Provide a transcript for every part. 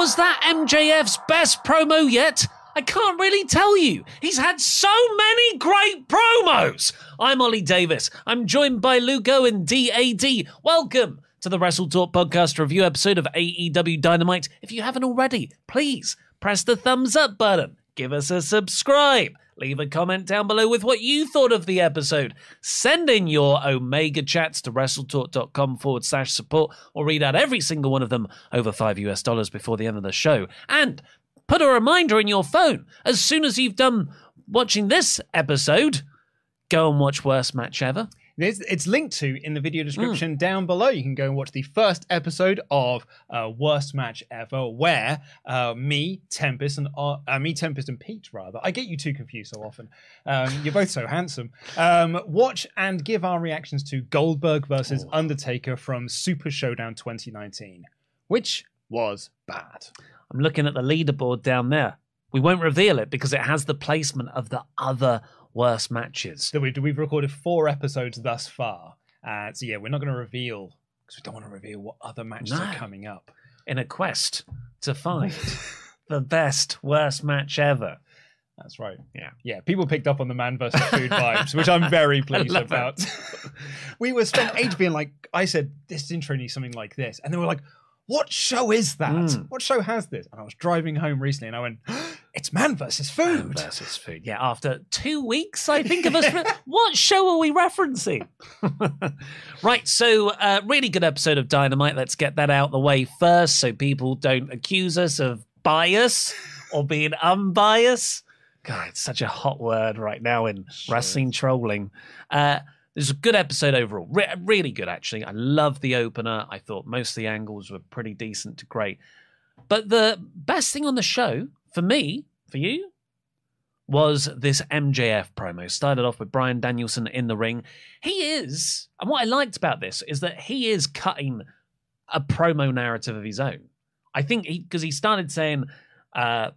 Was that MJF's best promo yet? I can't really tell you. He's had so many great promos. I'm Ollie Davis. I'm joined by Lugo and DAD. Welcome to the Wrestle Talk podcast review episode of AEW Dynamite. If you haven't already, please press the thumbs up button. Give us a subscribe. Leave a comment down below with what you thought of the episode. Send in your Omega chats to wrestletalk.com forward slash support or read out every single one of them over five US dollars before the end of the show. And put a reminder in your phone as soon as you've done watching this episode. Go and watch Worst Match Ever. It's, it's linked to in the video description down below. You can go and watch the first episode of uh, Worst Match Ever, where uh, me, Tempest, and uh, uh, me, Tempest, and Pete, rather. I get you two confused so often. Um, you're both so handsome. Um, watch and give our reactions to Goldberg versus Undertaker from Super Showdown 2019, which was bad. I'm looking at the leaderboard down there. We won't reveal it because it has the placement of the other worst matches. So we, we've recorded four episodes thus far. Uh, so yeah, we're not going to reveal because we don't want to reveal what other matches No. are coming up. in a quest to find the best worst match ever. That's right. Yeah. Yeah, people picked up on the man versus food vibes, which I'm very pleased about. we were spent age being like, I said, this intro needs something like this. And they were like, what show is that? Mm. What show has this? And I was driving home recently and I went, it's man versus food. versus food. Yeah, after two weeks, I think of us. what show are we referencing? right, so uh, really good episode of Dynamite. Let's get that out the way first, so people don't accuse us of bias or being unbiased. God, it's such a hot word right now in wrestling trolling. Uh, this is a good episode overall. Re- really good, actually. I love the opener. I thought most of the angles were pretty decent to great. But the best thing on the show, for me, for you, was this MJF promo. Started off with Brian Danielson in the ring. He is, and what I liked about this is that he is cutting a promo narrative of his own. I think he, because he started saying, uh,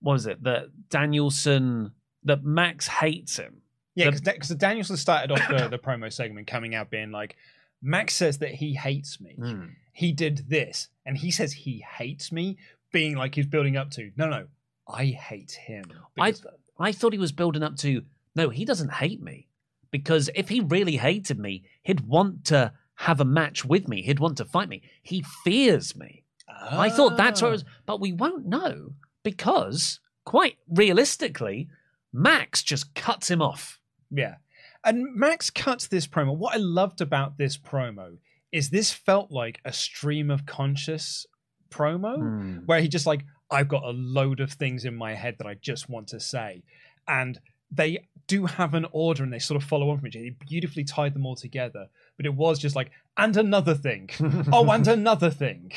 what was it, that Danielson, that Max hates him. Yeah, The- because Danielson started off the, the promo segment coming out being like, Max says that he hates me. Hmm. He did this, and he says he hates me, being like he's building up to, no, no, I hate him. I I thought he was building up to no, he doesn't hate me because if he really hated me, he'd want to have a match with me. He'd want to fight me. He fears me. I thought that's what it was, but we won't know because quite realistically, Max just cuts him off. Yeah. And Max cuts this promo. What I loved about this promo is this felt like a stream of conscious promo Hmm. where he just like, I've got a load of things in my head that I just want to say. And they do have an order and they sort of follow on from each other. He beautifully tied them all together. But it was just like, and another thing. oh, and another thing.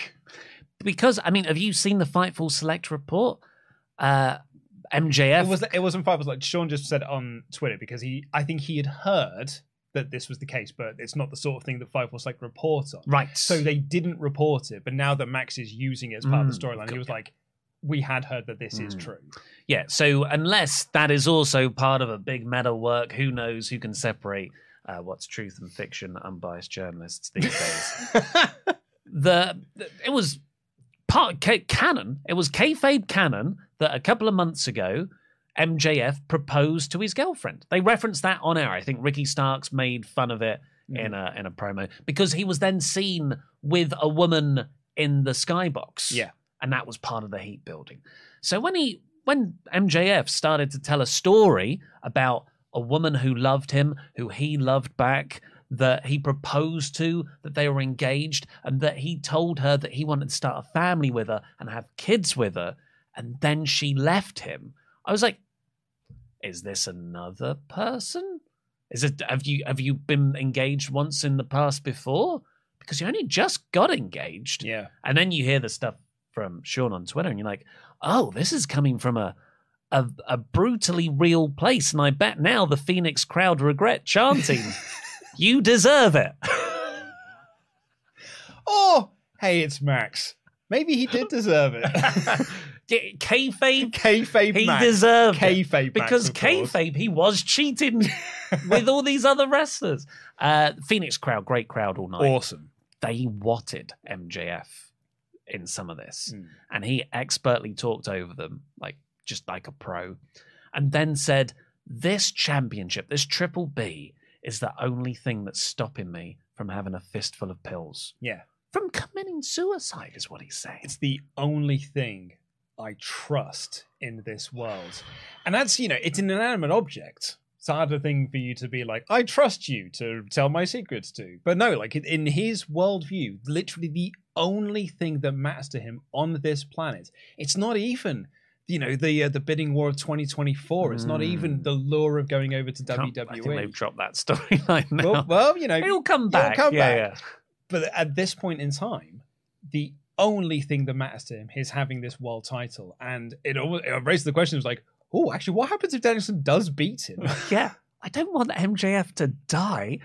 Because I mean, have you seen the Fightful Select report? Uh, MJF. It was it wasn't five. It was like Sean just said on Twitter because he I think he had heard that this was the case, but it's not the sort of thing that Five was like report on. right. So they didn't report it, but now that Max is using it as part of the Mm, storyline, he was like, we had heard that this is Mm. true. Yeah, so unless that is also part of a big meta work, who knows who can separate uh, what's truth and fiction, unbiased journalists these days. the it was part ca- canon. It was kayfabe canon that a couple of months ago, MJF proposed to his girlfriend. They referenced that on air. I think Ricky Starks made fun of it mm. in a in a promo because he was then seen with a woman in the skybox. Yeah. and that was part of the heat building. So when he when MJF started to tell a story about a woman who loved him, who he loved back, that he proposed to, that they were engaged, and that he told her that he wanted to start a family with her and have kids with her, and then she left him. I was like, is this another person? Is it have you have you been engaged once in the past before? Because you only just got engaged. Yeah. And then you hear the stuff from Sean on Twitter, and you're like, "Oh, this is coming from a a, a brutally real place." And I bet now the Phoenix crowd regret chanting, "You deserve it." Oh, hey, it's Max. Maybe he did deserve it. kayfabe, kayfabe he Max. deserved Kayfabe it because kayfabe he was cheating with all these other wrestlers. Uh, Phoenix crowd, great crowd all night. Awesome. They watted MJF in some of this, Mm. and he expertly talked over them, like just like a pro, and then said, "This championship, this Triple B, is the only thing that's stopping me from having a fistful of pills, Yeah. from committing suicide." Is what he's saying. It's the only thing I trust in this world. And that's, you know, it's an inanimate object. It's a harder thing for you to be like, I trust you to tell my secrets to. But no, like in his worldview, literally the only thing that matters to him on this planet, it's not even, you know, the uh, the bidding war of 2024. It's not even Mm. the lure of going over to Can't- I think WWE. they've dropped that storyline now. Well, well, you know, It'll come it'll back. come yeah, back. but at this point in time, the only thing that matters to him is having this world title, and it, al- it raises the question: of like, oh, actually, what happens if Danielson does beat him? yeah. I don't want MJF to die.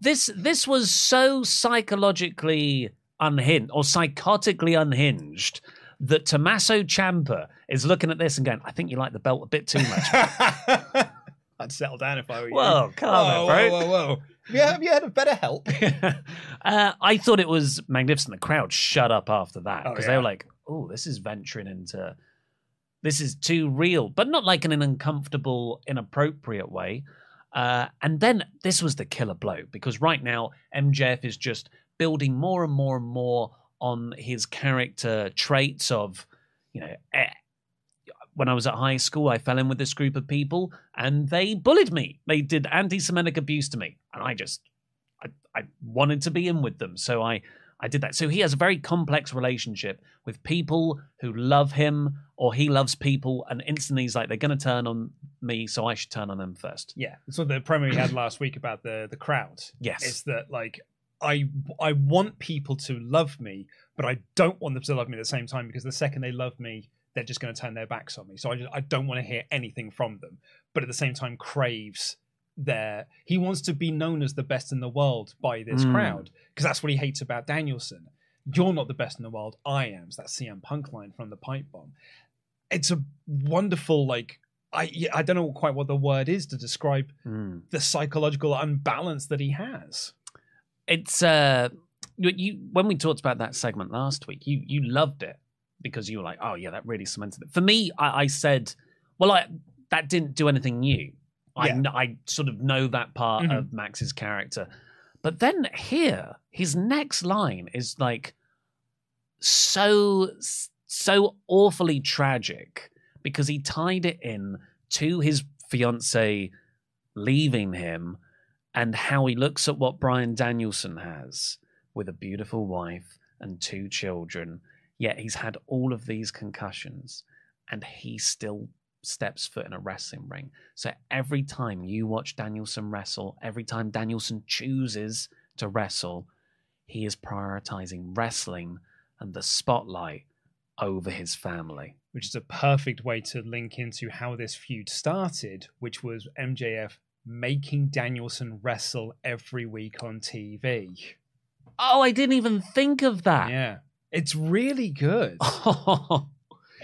This this was so psychologically unhinged or psychotically unhinged that Tommaso Ciampa is looking at this and going, "I think you like the belt a bit too much." I'd settle down if I were you. Whoa, calm whoa, it, bro. whoa, whoa, whoa. Have you, have you had a better help? uh, I thought it was magnificent. The crowd shut up after that Oh, because they were like, "Oh, this is venturing into, this is too real," but not like in an uncomfortable, inappropriate way. Uh, and then this was the killer blow because right now MJF is just building more and more and more on his character traits of, you know, when I was at high school, I fell in with this group of people and they bullied me. They did anti Semitic abuse to me. And I just, I, I wanted to be in with them. So I, I did that. So he has a very complex relationship with people who love him or he loves people. And instantly he's like, they're going to turn on me. So I should turn on them first. yeah. So the promo we had last week about the the crowd. Yes. Is that like I I want people to love me, but I don't want them to love me at the same time because the second they love me, they're just going to turn their backs on me. So I just I don't want to hear anything from them. But at the same time, craves their he wants to be known as the best in the world by this Mm. crowd because that's what he hates about Danielson. You're not the best in the world. I am. So that's CM Punk line from the pipe bomb. It's a wonderful like. I, I don't know quite what the word is to describe Mm. the psychological unbalance that he has. It's, uh, you, you, when we talked about that segment last week, you, you loved it because you were like, oh, yeah, that really cemented it. For me, I, I said, well, I, that didn't do anything new. I, Yeah. I sort of know that part Mhm. of Max's character. But then here, his next line is like so, so awfully tragic because he tied it in to his fiance leaving him and how he looks at what Brian Danielson has with a beautiful wife and two children, yet he's had all of these concussions and he still steps foot in a wrestling ring. So every time you watch Danielson wrestle, every time Danielson chooses to wrestle, he is prioritizing wrestling and the spotlight over his family. which is a perfect way to link into how this feud started, which was MJF making Danielson wrestle every week on TV. Oh, I didn't even think of that. Yeah. It's really good.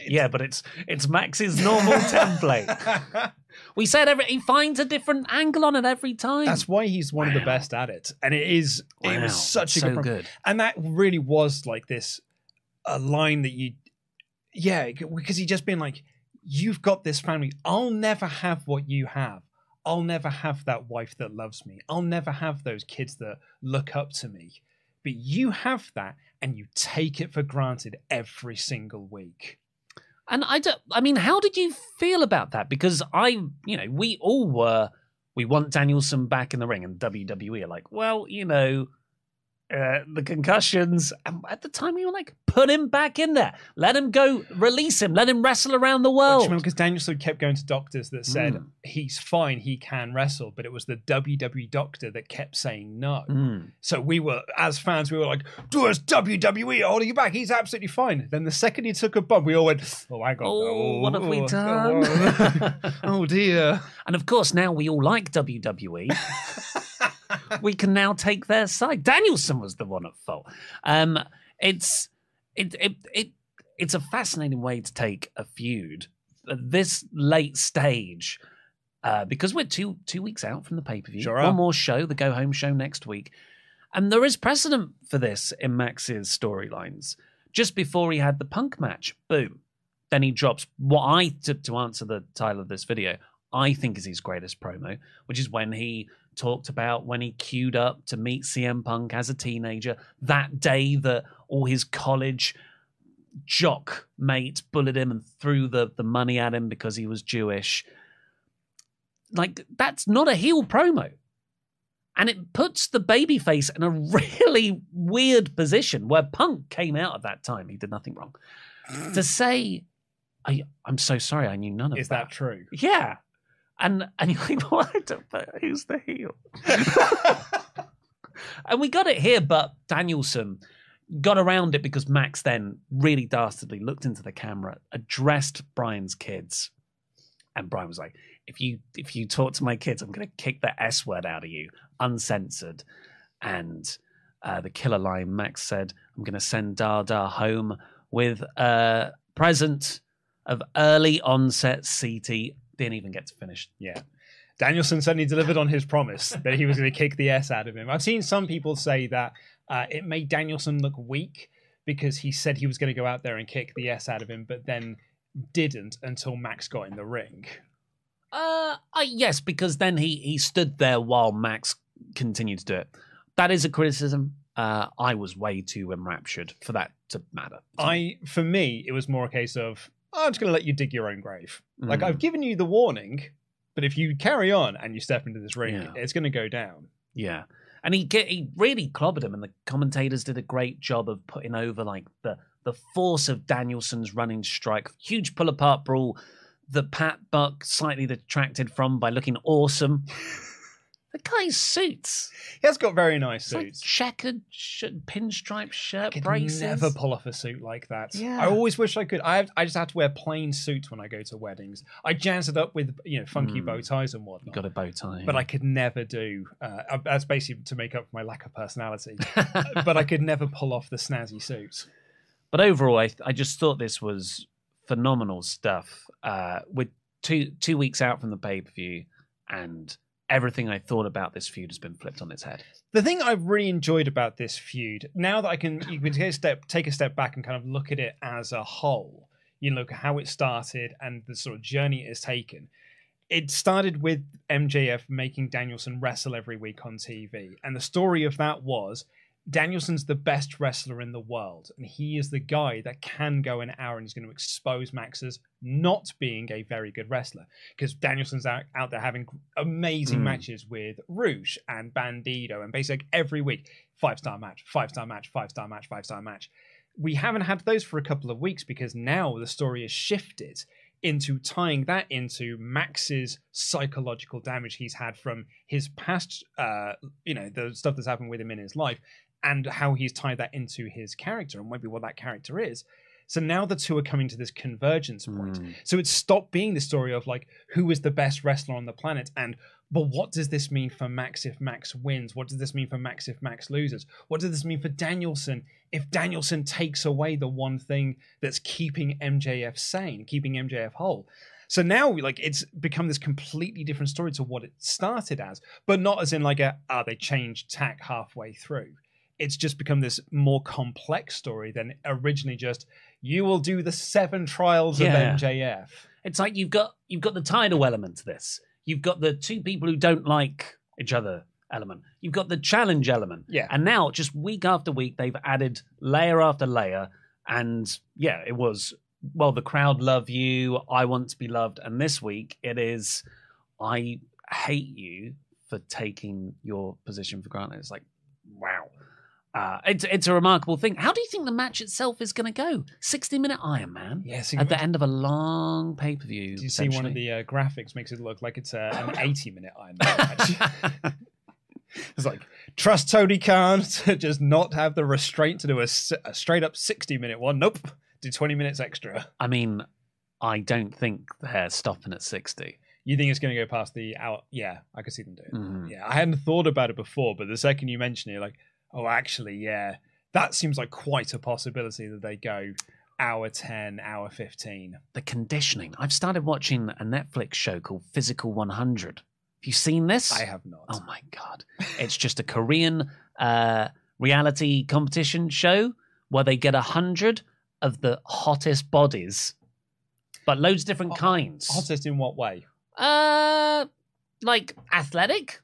Yeah, but it's it's Max's normal template. We said every he finds a different angle on it every time. That's why he's one of the best at it, and it is. it was such a good, pro- good. and that really was like this a line that you, yeah, because he just been like, "You've got this family. I'll never have what you have. I'll never have that wife that loves me. I'll never have those kids that look up to me. But you have that, and you take it for granted every single week." And I don't. I mean, how did you feel about that? Because I, you know, we all were. We want Danielson back in the ring, and WWE are like, well, you know, uh, the concussions. And at the time, we were like, put him back in there, let him go, release him, let him wrestle around the world. Because Danielson kept going to doctors that said Mm. he's fine, he can wrestle, but it was the WWE doctor that kept saying no. Mm. So we were, as fans, we were like, "Do us WWE holding you back? He's absolutely fine." Then the second he took a bump, we all went, "Oh, hang on, Oh, what have we oh, done?" oh, oh dear." And of course, now we all like WWE. We can now take their side. Danielson was the one at fault. Um, it's it, it it it's a fascinating way to take a feud at this late stage. Uh, because we're two two weeks out from the pay per view. Sure One more show, the go home show next week, and there is precedent for this in Max's storylines. Just before he had the Punk match, boom, then he drops what I to, to answer the title of this video. I think is his greatest promo, which is when he talked about when he queued up to meet CM Punk as a teenager that day that all his college jock mates bullied him and threw the, the money at him because he was Jewish. Like, that's not a heel promo. And it puts the babyface in a really weird position where Punk came out at that time. He did nothing wrong. to say, I, I'm so sorry, I knew none of Is that true? yeah. And and you're like, what? But who's the heel? and we got it here, but Danielson got around it because Max then really dastardly looked into the camera, addressed Brian's kids, and Brian was like, "If you if you talk to my kids, I'm going to kick the S word out of you, uncensored." And uh, the killer line, Max said, "I'm going to send Dada home with a present of early onset CT." Didn't even get to finish. Yeah. Danielson certainly delivered on his promise that he was going to kick the S out of him. I've seen some people say that uh, it made Danielson look weak because he said he was going to go out there and kick the S out of him, but then didn't until Max got in the ring. Uh, uh, yes, because then he he stood there while Max continued to do it. That is a criticism. Uh, I was way too enraptured for that to matter. I, for me, it was more a case of "Oh, I'm just going to let you dig your own grave. Like Mm. I've given you the warning, but if you carry on and you step into this ring, Yeah. it's going to go down. Yeah. And he get, he really clobbered him, and the commentators did a great job of putting over like the the force of Danielson's running strike, huge pull apart brawl that Pat Buck slightly detracted from by looking awesome. the guy's suits, He has got very nice it's like suits. checkered sh- pinstripe shirt, could braces. never pull off a suit like that. Yeah. I always wish I could. I have, I just have to wear plain suits when I go to weddings. I jazz it up with you know funky Mm. bow ties and You whatnot. got a bow tie, But I could never do. Uh, that's basically to make up for my lack of personality. but I could never pull off the snazzy suits. But overall, I, I just thought this was phenomenal stuff. Uh, we're two two weeks out from the pay per view, and everything I thought about this feud has been flipped on its head. The thing I've really enjoyed about this feud, now that I can, you can take a step, take a step back and kind of look at it as a whole. You look at how it started and the sort of journey it has taken. It started with MJF making Danielson wrestle every week on TV, and the story of that was Danielson's the best wrestler in the world, and he is the guy that can go an hour and he's going to expose Max as not being a very good wrestler because Danielson's out, out there having amazing Mm. matches with Rush and Bandido, and basically every week five star match, five star match, five star match, five star match. We haven't had those for a couple of weeks because now the story has shifted into tying that into Max's psychological damage he's had from his past, uh, you know, the stuff that's happened with him in his life, and how he's tied that into his character and maybe what that character is. So now the two are coming to this convergence point. Mm. So it's stopped being the story of like who is the best wrestler on the planet and but what does this mean for Max if Max wins? What does this mean for Max if Max loses? What does this mean for Danielson if Danielson takes away the one thing that's keeping MJF sane, keeping MJF whole? So now, like, it's become this completely different story to what it started as, but not as in like a ah they changed tack halfway through. It's just become this more complex story than originally just you will do the seven trials Yeah. of MJF. It's like you've got you've got the tidal element to this. You've got the two people who don't like each other element. You've got the challenge element. Yeah. And now just week after week they've added layer after layer and yeah, it was well the crowd love you, I want to be loved and this week it is I hate you for taking your position for granted. It's like. Uh, it's it's a remarkable thing. How do you think the match itself is going to go? Sixty minute Iron Man Yes, at the end of a long pay per view. Do you see one of the uh, graphics makes it look like it's uh, an 80 minute Iron Man match? it's like, trust Tony Khan to just not have the restraint to do a straight up 60 minute one. Nope. Do 20 minutes extra. I mean, I don't think they're stopping at 60. You think it's going to go past the hour? Yeah, I could see them doing it. Mhm. Yeah, I hadn't thought about it before, but the second you mention it, you're like, oh, actually, yeah, that seems like quite a possibility that they go hour 10, hour 15. The conditioning. I've started watching a Netflix show called Physical 100. Have you seen this? I have not. Oh my God. It's just a Korean uh, reality competition show where they get a hundred of the hottest bodies, but loads of different Hot- kinds. Hottest in what way? Uh, like athletic.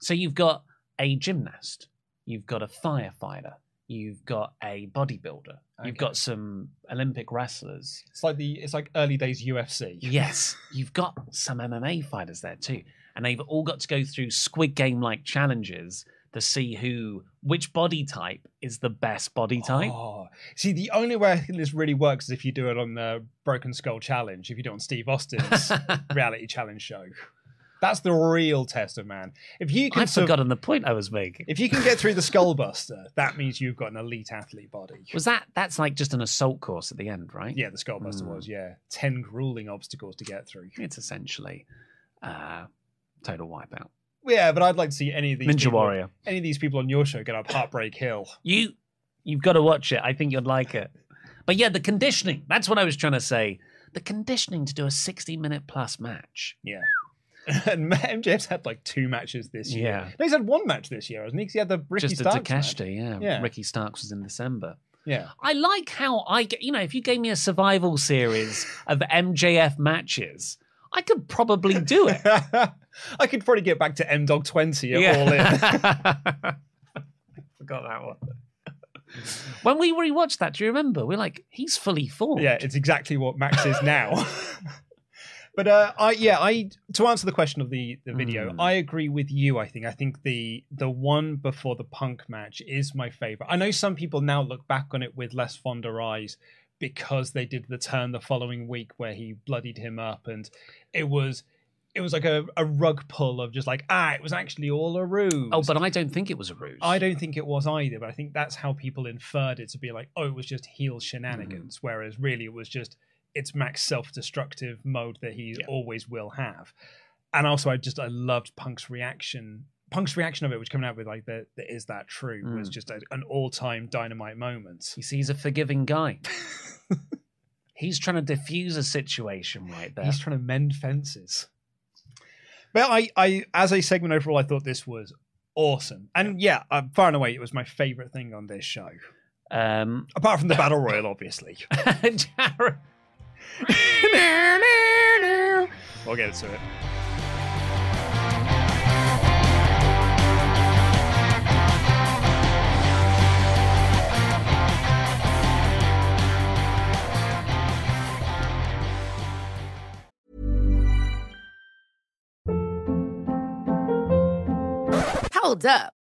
So you've got a gymnast, you've got a firefighter, you've got a bodybuilder, you've got some Olympic wrestlers. It's like the it's like early days UFC. Yes, you've got some MMA fighters there too, and they've all got to go through Squid Game like challenges to see who which body type is the best body type. Oh, see, the only way I think this really works is if you do it on the Broken Skull Challenge. If you do it on Steve Austin's reality challenge show, that's the real test of man. If you can, I've sur- forgotten the point I was making. if you can get through the Skullbuster, that means you've got an elite athlete body. Was that that's like just an assault course at the end, right? Yeah, the Skullbuster Mm. was yeah ten grueling obstacles to get through. It's essentially uh, total wipeout. Yeah, but I'd like to see any of these Ninja people, Warrior. any of these people on your show get up Heartbreak Hill. You you've got to watch it. I think you'd like it. But yeah, the conditioning. That's what I was trying to say. The conditioning to do a 60 minute plus match. Yeah. And MJF's had like two matches this year. Yeah. No, he's had one match this year, hasn't he? 'Cause he had the Ricky Just the Starks match. Takeshita, yeah. Yeah. Ricky Starks was in December. Yeah. I like how I get, you know, if you gave me a survival series of MJF matches, I could probably do it. I could probably get back to M Dog 20 at all in. Forgot that one. When we rewatched that, do you remember? We're like, he's fully formed. yeah, it's exactly what Max is now. But uh, I yeah, I to answer the question of the the video, Mm. I agree with you. I think I think the the one before the Punk match is my favorite. I know some people now look back on it with less fonder eyes because they did the turn the following week where he bloodied him up and it was it was like a, a rug pull of just like ah it was actually all a ruse Oh, but I don't think it was a ruse. I don't think it was either, but I think that's how people inferred it to be like, oh, it was just heel shenanigans, whereas really it was just it's Mac's self-destructive mode that he Yeah. always will have. And also, I just I loved Punk's reaction. Punk's reaction of it, which coming out with like the, the "Is that true?" was Mm. just a, an all-time dynamite moment. You see, he's a forgiving guy. he's trying to diffuse a situation right there. He's trying to mend fences. But I, I, as a segment overall, I thought this was awesome, and yeah, uh, far and away, it was my favorite thing on this show. Um, Apart from the battle royal, obviously. Jared. We'll get to it. Hold up.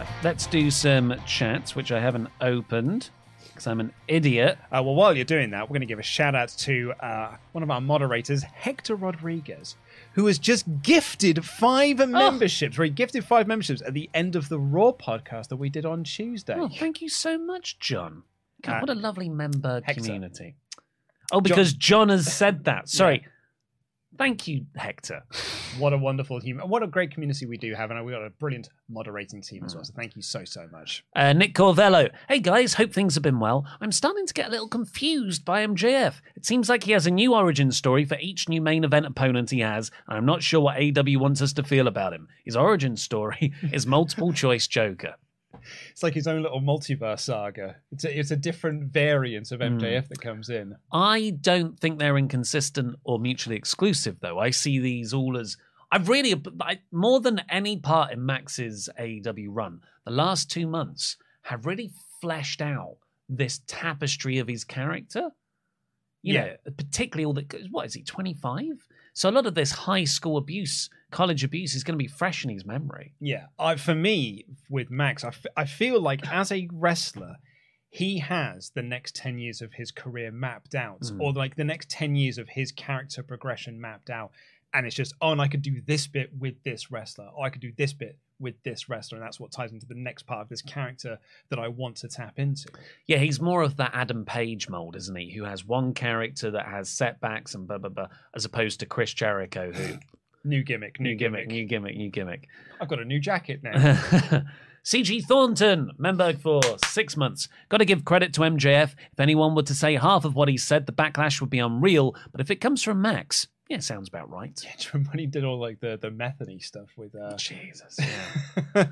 Uh, let's do some chats, which I haven't opened because I'm an idiot. Uh, well, while you're doing that, we're going to give a shout out to uh, one of our moderators, Hector Rodriguez, who has just gifted five memberships. Where he gifted five memberships at the end of the Raw podcast that we did on Tuesday. Oh, thank you so much, John. God, Uh, what a lovely member Hector. community. Oh, because John, has said that. Sorry. Thank you, Hector. What a wonderful human! What a great community we do have, and we've got a brilliant moderating team as well. So thank you so so much. Uh, Nick Corvello. Hey guys, hope things have been well. I'm starting to get a little confused by MJF. It seems like he has a new origin story for each new main event opponent he has, and I'm not sure what AW wants us to feel about him. His origin story is multiple choice Joker. It's like his own little multiverse saga. It's a, it's a different variant of MJF hmm. that comes in. I don't think they're inconsistent or mutually exclusive, though. I see these all as. I've really, I, more than any part in Max's AEW run, the last two months have really fleshed out this tapestry of his character. You Yeah. know, particularly all the. What is he, 25? So a lot of this high school abuse, college abuse is going to be fresh in his memory. Yeah, I, for me with Max, I, f- I feel like as a wrestler, he has the next 10 years of his career mapped out, Mm. or like the next 10 years of his character progression mapped out. And it's just, oh, and I could do this bit with this wrestler, or I could do this bit with this wrestler. And that's what ties into the next part of this character that I want to tap into. Yeah, he's more of that Adam Page mold, isn't he? Who has one character that has setbacks and blah blah blah, as opposed to Chris Jericho, who New gimmick, new, new gimmick. gimmick, new gimmick, new gimmick. I've got a new jacket now. CG Thornton, member for six months. Got to give credit to MJF. If anyone were to say half of what he said, the backlash would be unreal. But if it comes from Max, yeah, sounds about right. Remember when he did all like the, the methody stuff with. Uh... Jesus. Yeah.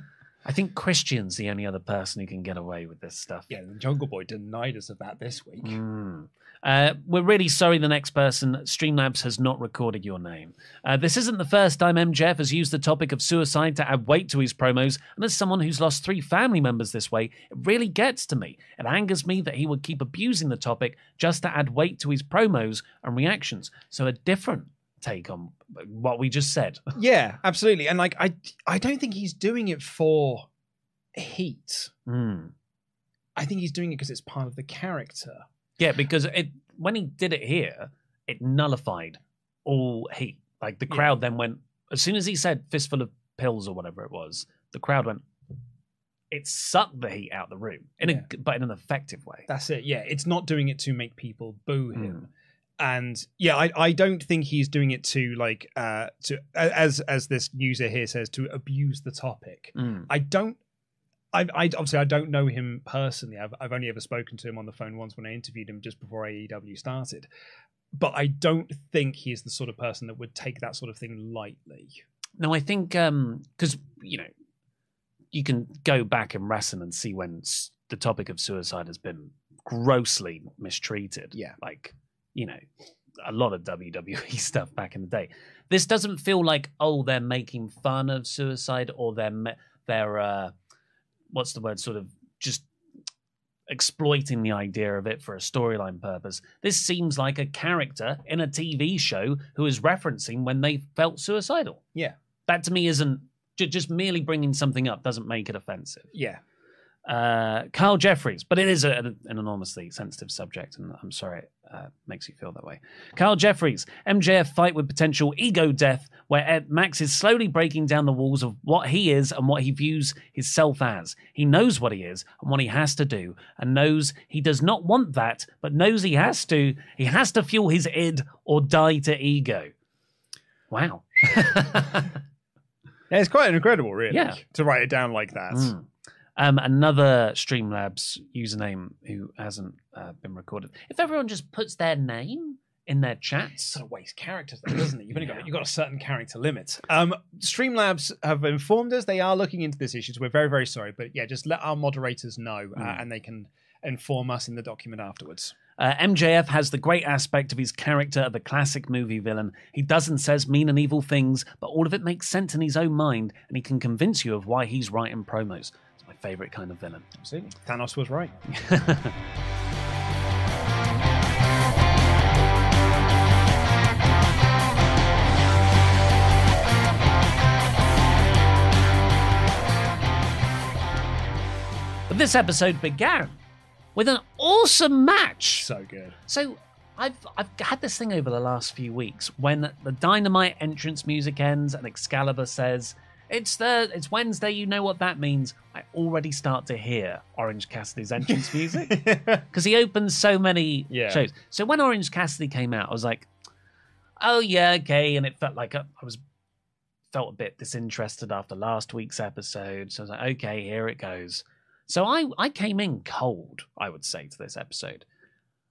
I think Christian's the only other person who can get away with this stuff. Yeah, the Jungle Boy denied us of that this week. Mm. Uh, we're really sorry the next person, Streamlabs, has not recorded your name. Uh, this isn't the first time MJF has used the topic of suicide to add weight to his promos, and as someone who's lost three family members this way, it really gets to me. It angers me that he would keep abusing the topic just to add weight to his promos and reactions. So a different take on what we just said. Yeah, absolutely. And like I I don't think he's doing it for heat. Mm. I think he's doing it because it's part of the character. Yeah, because it when he did it here, it nullified all heat. Like the crowd then went as soon as he said fistful of pills or whatever it was, the crowd went. It sucked the heat out of the room in Yeah. a but in an effective way. That's it. Yeah, it's not doing it to make people boo him. and yeah, I, I don't think he's doing it to like uh to as as this user here says to abuse the topic. Mm. I don't. I, I obviously I don't know him personally. I've I've only ever spoken to him on the phone once when I interviewed him just before AEW started. But I don't think he's the sort of person that would take that sort of thing lightly. No, I think because you know you can go back and wrestle and see when s- the topic of suicide has been grossly mistreated. Yeah. like you know a lot of WWE stuff back in the day. This doesn't feel like oh they're making fun of suicide or they're they're uh, what's the word sort of just exploiting the idea of it for a storyline purpose. This seems like a character in a TV show who is referencing when they felt suicidal Yeah, that to me isn't just merely bringing something up doesn't make it offensive. yeah. Uh, Carl Jeffries, but it is a, an enormously sensitive subject, and I'm sorry uh, makes you feel that way. Carl Jeffries, MJF fight with potential ego death, where Ed Max is slowly breaking down the walls of what he is and what he views himself as. He knows what he is and what he has to do, and knows he does not want that, but knows he has to. He has to fuel his id or die to ego. Wow. Yeah, it's quite incredible, really, Yeah. to write it down like that. Mm. Um, another Streamlabs username who hasn't uh, been recorded. If everyone just puts their name in their chats, sort of waste characters, though, doesn't it? You've only got you've got a certain character limit. Um, Streamlabs have informed us they are looking into this issue. So we're very very sorry, but yeah, just let our moderators know, uh, Mm. and they can inform us in the document afterwards. Uh, MJF has the great aspect of his character of the classic movie villain. He does and says mean and evil things, but all of it makes sense in his own mind, and he can convince you of why he's writing promos. Favorite kind of villain. Absolutely, Thanos was right. But this episode began with an awesome match. So good. So I've I've had this thing over the last few weeks when the dynamite entrance music ends and Excalibur says it's the it's Wednesday. You know what that means. I already start to hear Orange Cassidy's entrance music because he opens so many Yeah. shows. So when Orange Cassidy came out, I was like, oh yeah, okay, and it felt like I I was felt a bit disinterested after last week's episode. So I was like, okay, here it goes. So I I came in cold, I would say, to this episode.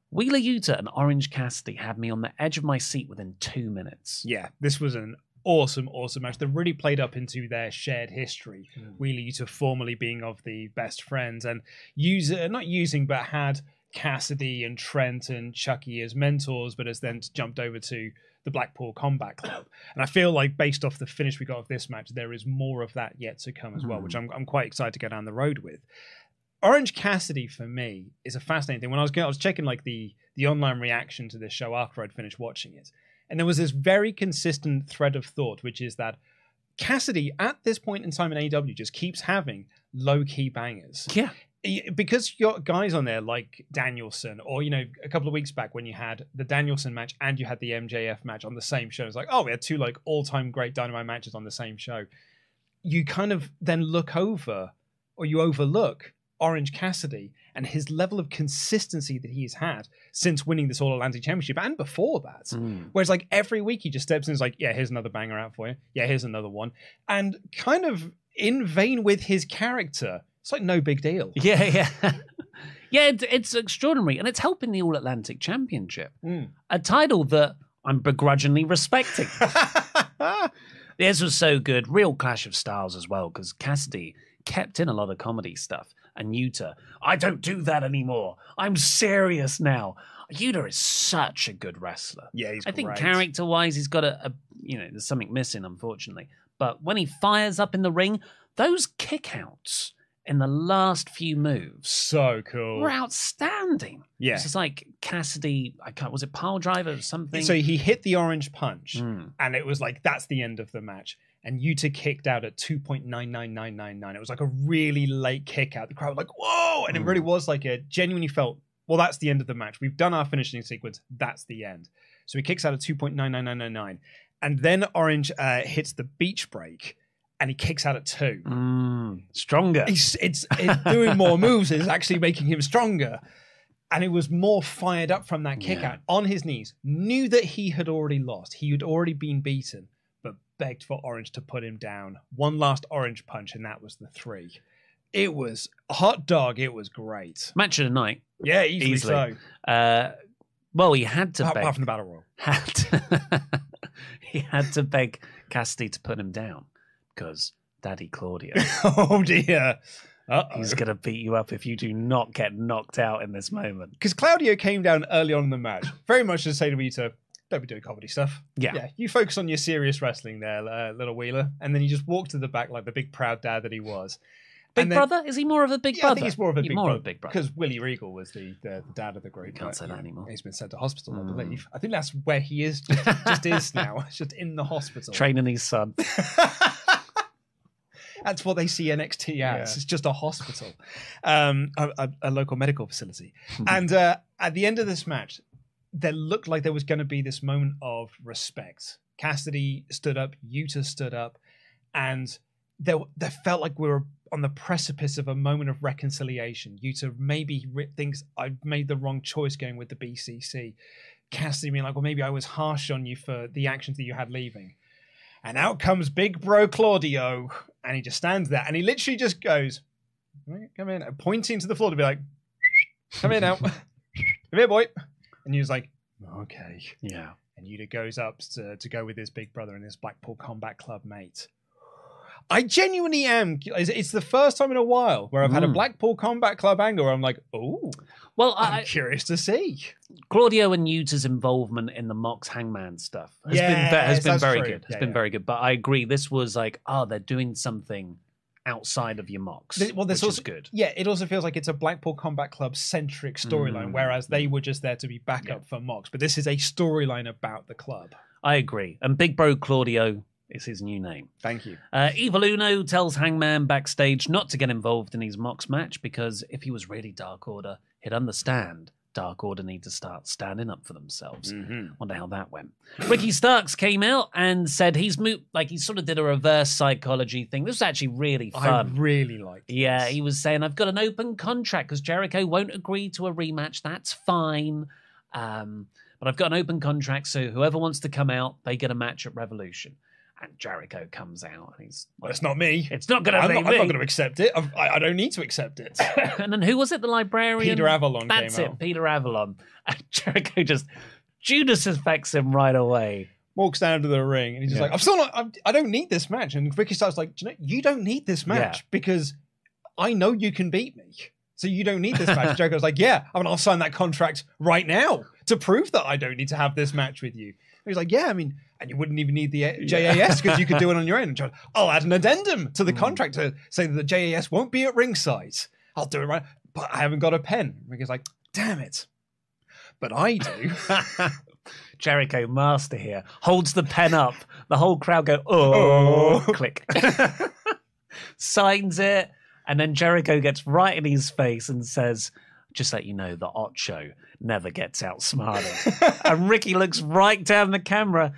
Wheeler Yuta and Orange Cassidy had me on the edge of my seat within two minutes. Yeah, this was an awesome, awesome match that really played up into their shared history. Hmm. Wheeler Yuta formerly being of the best friends and user uh, not using but had Cassidy and Trent and Chucky as mentors, but has then jumped over to the Blackpool Combat Club. And I feel like based off the finish we got of this match, there is more of that yet to come as well, which hmm. I'm I'm quite excited to go down the road with. Orange Cassidy for me is a fascinating thing. When I was going, I was checking like the the online reaction to this show after I'd finished watching it, and there was this very consistent thread of thought, which is that Cassidy at this point in time in AEW just keeps having low key bangers. Yeah. Because you got guys on there like Danielson, or you know, a couple of weeks back when you had the Danielson match and you had the MJF match on the same show, it's like, oh, we had two like all time great Dynamite matches on the same show. You kind of then look over or you overlook Orange Cassidy and his level of consistency that he's had since winning this All Atlantic Championship and before that. Mm. Whereas, like, every week he just steps in and is like, yeah, here's another banger out for you. Yeah, here's another one. And kind of in vain with his character, it's like no big deal. Yeah, yeah. yeah, it, it's extraordinary. And it's helping the All Atlantic Championship, Mm. a title that I'm begrudgingly respecting. this was so good. Real clash of styles as well, because Cassidy kept in a lot of comedy stuff. And Yuta, I don't do that anymore. I'm serious now. Yuta is such a good wrestler. Yeah, he's I think great. character wise, he's got a, a, you know, there's something missing, unfortunately. But when he fires up in the ring, those kickouts in the last few moves So cool. were outstanding. Yeah. It's like Cassidy, I can't, was it pile driver or something? So he hit the orange punch, Mm. and it was like that's the end of the match. And Yuta kicked out at two point nine nine nine nine nine. It was like a really late kick out. The crowd was like, "Whoa!" And it really was like a genuinely felt. Well, that's the end of the match. We've done our finishing sequence. That's the end. So he kicks out at two point nine nine nine nine nine, and then Orange uh, hits the beach break, and he kicks out at two. Mm, stronger. He's, it's, it's doing more moves. It's actually making him stronger. and it was more fired up from that kick Yeah. out on his knees. Knew that he had already lost. He had already been beaten, begged for Orange to put him down. One last Orange punch, and that was the three. It was hot dog. It was great. Match of the night. Yeah, easily, Easily. so. Uh, well, he had to Apart, beg. apart from the battle royal. had he had to beg Cassidy to put him down because Daddy Claudio, oh dear. Uh-oh. he's going to beat you up if you do not get knocked out in this moment. because Claudio came down early on in the match, very much to say to Yuta, "Don't be doing comedy stuff. Yeah. yeah, you focus on your serious wrestling there, uh, little Wheeler." And then he just walked to the back like the big proud dad that he was. Big then- brother? Is he more of a big yeah, brother? I think he's more of a big more brother. of a big brother. because Willie Regal was the, the, the dad of the group. can't say that anymore. He's been sent to hospital, I Mm. believe. I think that's where he is. Just, just is now. Just in the hospital. Training his son. That's what they see NXT as. Yeah. It's just a hospital, um, a, a, a local medical facility. Hmm. and uh, at the end of this match, there looked like there was going to be this moment of respect. Cassidy stood up, Yuta stood up, and there, there felt like we were on the precipice of a moment of reconciliation. Yuta maybe thinks I've made the wrong choice going with the BCC. Cassidy being like, well, maybe I was harsh on you for the actions that you had leaving. And out comes Big Bro Claudio, and he just stands there, and he literally just goes, "Come in," pointing to the floor to be like, "Come in now, come here, boy." And he was like, "Okay." Yeah. And Yuta goes up to, to go with his big brother and his Blackpool Combat Club mate. I genuinely am. It's the first time in a while where I've had a Mm. Blackpool Combat Club angle where I'm like, "Oh, Well, I'm I, curious to see." Claudio and Yuta's involvement in the Mox Hangman stuff has been has been very true. good. Has Yeah, been yeah. very good. But I agree, this was like, oh, they're doing something outside of your Mox, Th- well, which this also is good. Yeah, it also feels like it's a Blackpool Combat Club centric storyline, Mm. whereas they were just there to be backup for Mox. But this is a storyline about the club. I agree. And Big Bro Claudio is his new name. Thank you. Uh, Evil Uno tells Hangman backstage not to get involved in his Mox match because if he was really Dark Order, he'd understand Dark Order need to start standing up for themselves. Mm-hmm. Wonder how that went. Ricky Starks came out and said he's moved, like he sort of did a reverse psychology thing. This was actually really fun. I really like. Yeah, he was saying, I've got an open contract because Jericho won't agree to a rematch. That's fine. Um, but I've got an open contract, so whoever wants to come out, they get a match at Revolution. And Jericho comes out and he's Well, it's not me. It's not going to I'm be not, I'm not going to accept it. I've- I, I don't need to accept it. and then who was it? The librarian? Peter Avalon That's came it, out. Peter Avalon. And Jericho just Judas affects him right away. Walks down to the ring and he's just Yeah. like, "I'm still not. I'm, I don't need this match." And Ricky starts like, "Do you know, you don't need this match Yeah. because I know you can beat me, so you don't need this match." Jericho's like, "Yeah, I mean, I'll sign that contract right now to prove that I don't need to have this match with you." He's like, "Yeah, I mean, and you wouldn't even need the uh, JAS because you could do it on your own." And I'll add an addendum to the Hmm. contract to say that the JAS won't be at ringside. I'll do it right, but I haven't got a pen. Ricky's like, "Damn it." But I do. Jericho master here holds the pen up. The whole crowd go, oh, click. Signs it. And then Jericho gets right in his face and says, just let you know, the Ocho never gets outsmarted. and Ricky looks right down the camera.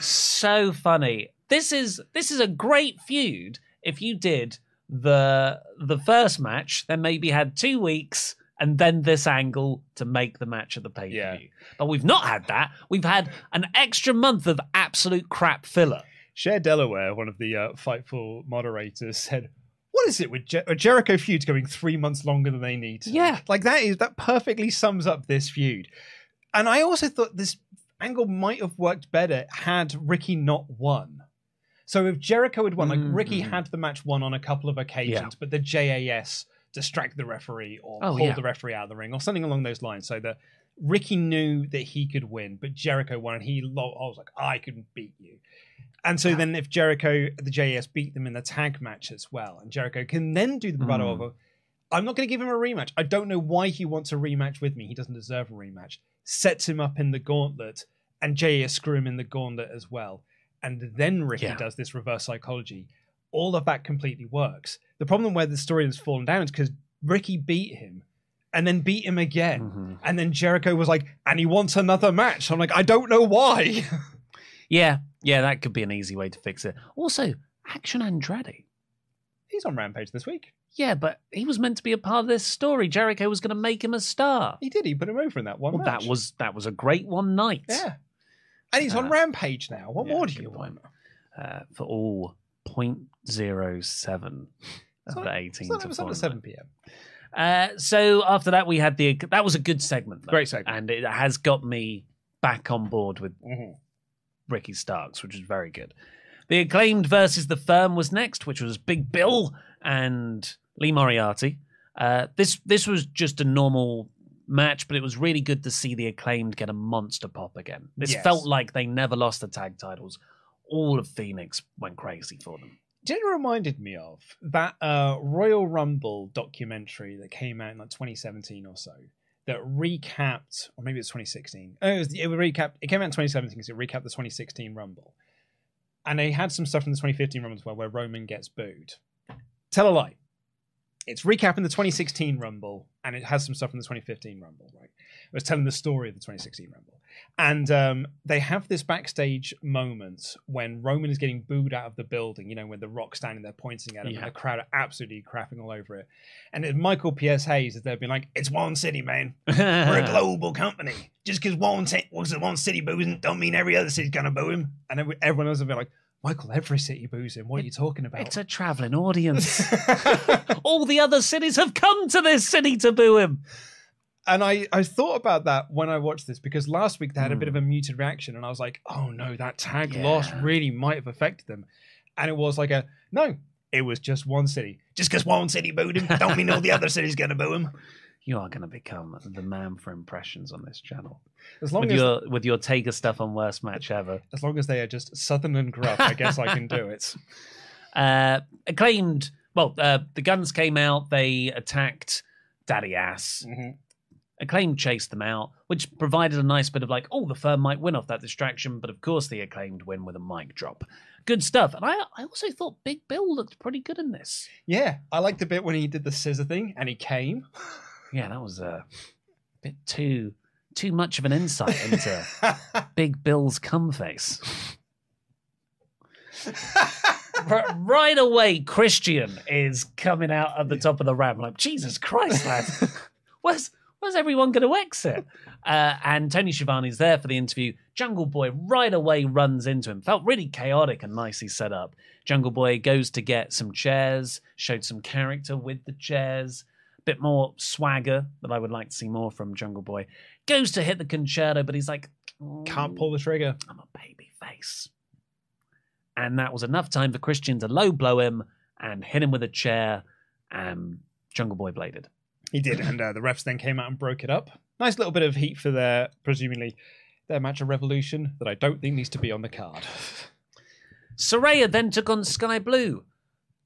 so funny. This is this is a great feud. If you did the the first match, then maybe had two weeks and then this angle to make the match of the pay per view. But we've not had that. We've had an extra month of absolute crap filler. Cher Delaware, one of the uh, Fightful moderators, said, "What is it with Jer- Jericho feuds going three months longer than they need?" To? Yeah. like that is that perfectly sums up this feud. And I also thought this angle might have worked better had Ricky not won. So if Jericho had won, like Ricky Mhm. had the match won on a couple of occasions, Yeah. but the JAS distract the referee or Oh, pulled yeah. the referee out of the ring or something along those lines, so that Ricky knew that he could win, but Jericho won, and he lo- I was like, I can beat you. And so then if Jericho, the JAS beat them in the tag match as well, and Jericho can then do the bravado Mm. of, I'm not going to give him a rematch. I don't know why he wants a rematch with me. He doesn't deserve a rematch. Sets him up in the gauntlet, and JAS screw him in the gauntlet as well. And then Ricky Yeah. does this reverse psychology. All of that completely works. The problem where the story has fallen down is because Ricky beat him and then beat him again. Mm-hmm. And then Jericho was like, and he wants another match. I'm like, I don't know why. Yeah, yeah, that could be an easy way to fix it. Also, Action Andretti. He's on Rampage this week. Yeah, but he was meant to be a part of this story. Jericho was going to make him a star. He did. He put him over in that one Well, match. that was that was a great one night. yeah. And he's on Uh, Rampage now. What yeah, more do you want? Uh, for all 0.07 It's of the it's 18 not- to It was on at 4 7 p.m. Uh, so after that, we had the that was a good segment, though. Great segment. and it has got me back on board with Mhm. Ricky Starks, which is very good. The acclaimed versus the firm was next, which was Big Bill and Lee Moriarty. Uh, this this was just a normal match, but it was really good to see the acclaimed get a monster pop again. This Yes. felt like they never lost the tag titles. All of Phoenix went crazy for them. What it reminded me of? That uh, Royal Rumble documentary that came out in like 2017 or so that recapped, or maybe it's 2016. Oh, it, was, it recapped. It came out in 2017 because it recapped the 2016 Rumble, and they had some stuff from the 2015 Rumble as well where Roman gets booed. Tell a lie. It's recapping the 2016 Rumble, and it has some stuff from the 2015 Rumble. Right? It was telling the story of the 2016 Rumble, and um, they have this backstage moment when Roman is getting booed out of the building. You know, when the Rock's standing there pointing at him, Yeah. and the crowd are absolutely crapping all over it. And it's Michael P.S. Hayes is there being like, "It's one city, man. We're a global company. Just because one t- one city boos him, don't mean every other city's gonna boo him." And every- everyone else will be like, "Michael, every city boos him. What are you talking about?" It's a traveling audience. All the other cities have come to this city to boo him. And I, I thought about that when I watched this because last week they had a Hmm. bit of a muted reaction, and I was like, oh no, that tag Yeah. loss really might have affected them. And it was like a no, it was just one city. Just because one city booed him, don't mean all the other cities gonna boo him. You are going to become the man for impressions on this channel. As long with as your with your Taker stuff on worst match ever. as long as they are just southern and gruff, I guess I can do it. Uh, acclaimed. Well, uh, the guns came out. They attacked Daddy Ass. Acclaimed chased them out, which provided a nice bit of like, oh, the firm might win off that distraction, but of course the acclaimed win with a mic drop. Good stuff. And I, I also thought Big Bill looked pretty good in this. Yeah, I liked the bit when he did the scissor thing and he came. Yeah, that was a bit too too much of an insight into Big Bill's cum face. Right away, Christian is coming out at the top of the ramp. I'm like, Jesus Christ, lad. where's, where's everyone going to exit? Uh, and Tony Schiavone's there for the interview. Jungle Boy right away runs into him. Felt really chaotic and nicely set up. Jungle Boy goes to get some chairs, showed some character with the chairs, a bit more swagger that I would like to see more from Jungle Boy. Goes to hit the Con-Chair-To, but he's like, Can't pull the trigger. I'm a baby face. And that was enough time for Christian to low blow him and hit him with a chair, and Jungle Boy bladed. He did, and uh, the refs then came out and broke it up. Nice little bit of heat for their presumably their match of Revolution that I don't think needs to be on the card. Saraya then took on Sky Blue.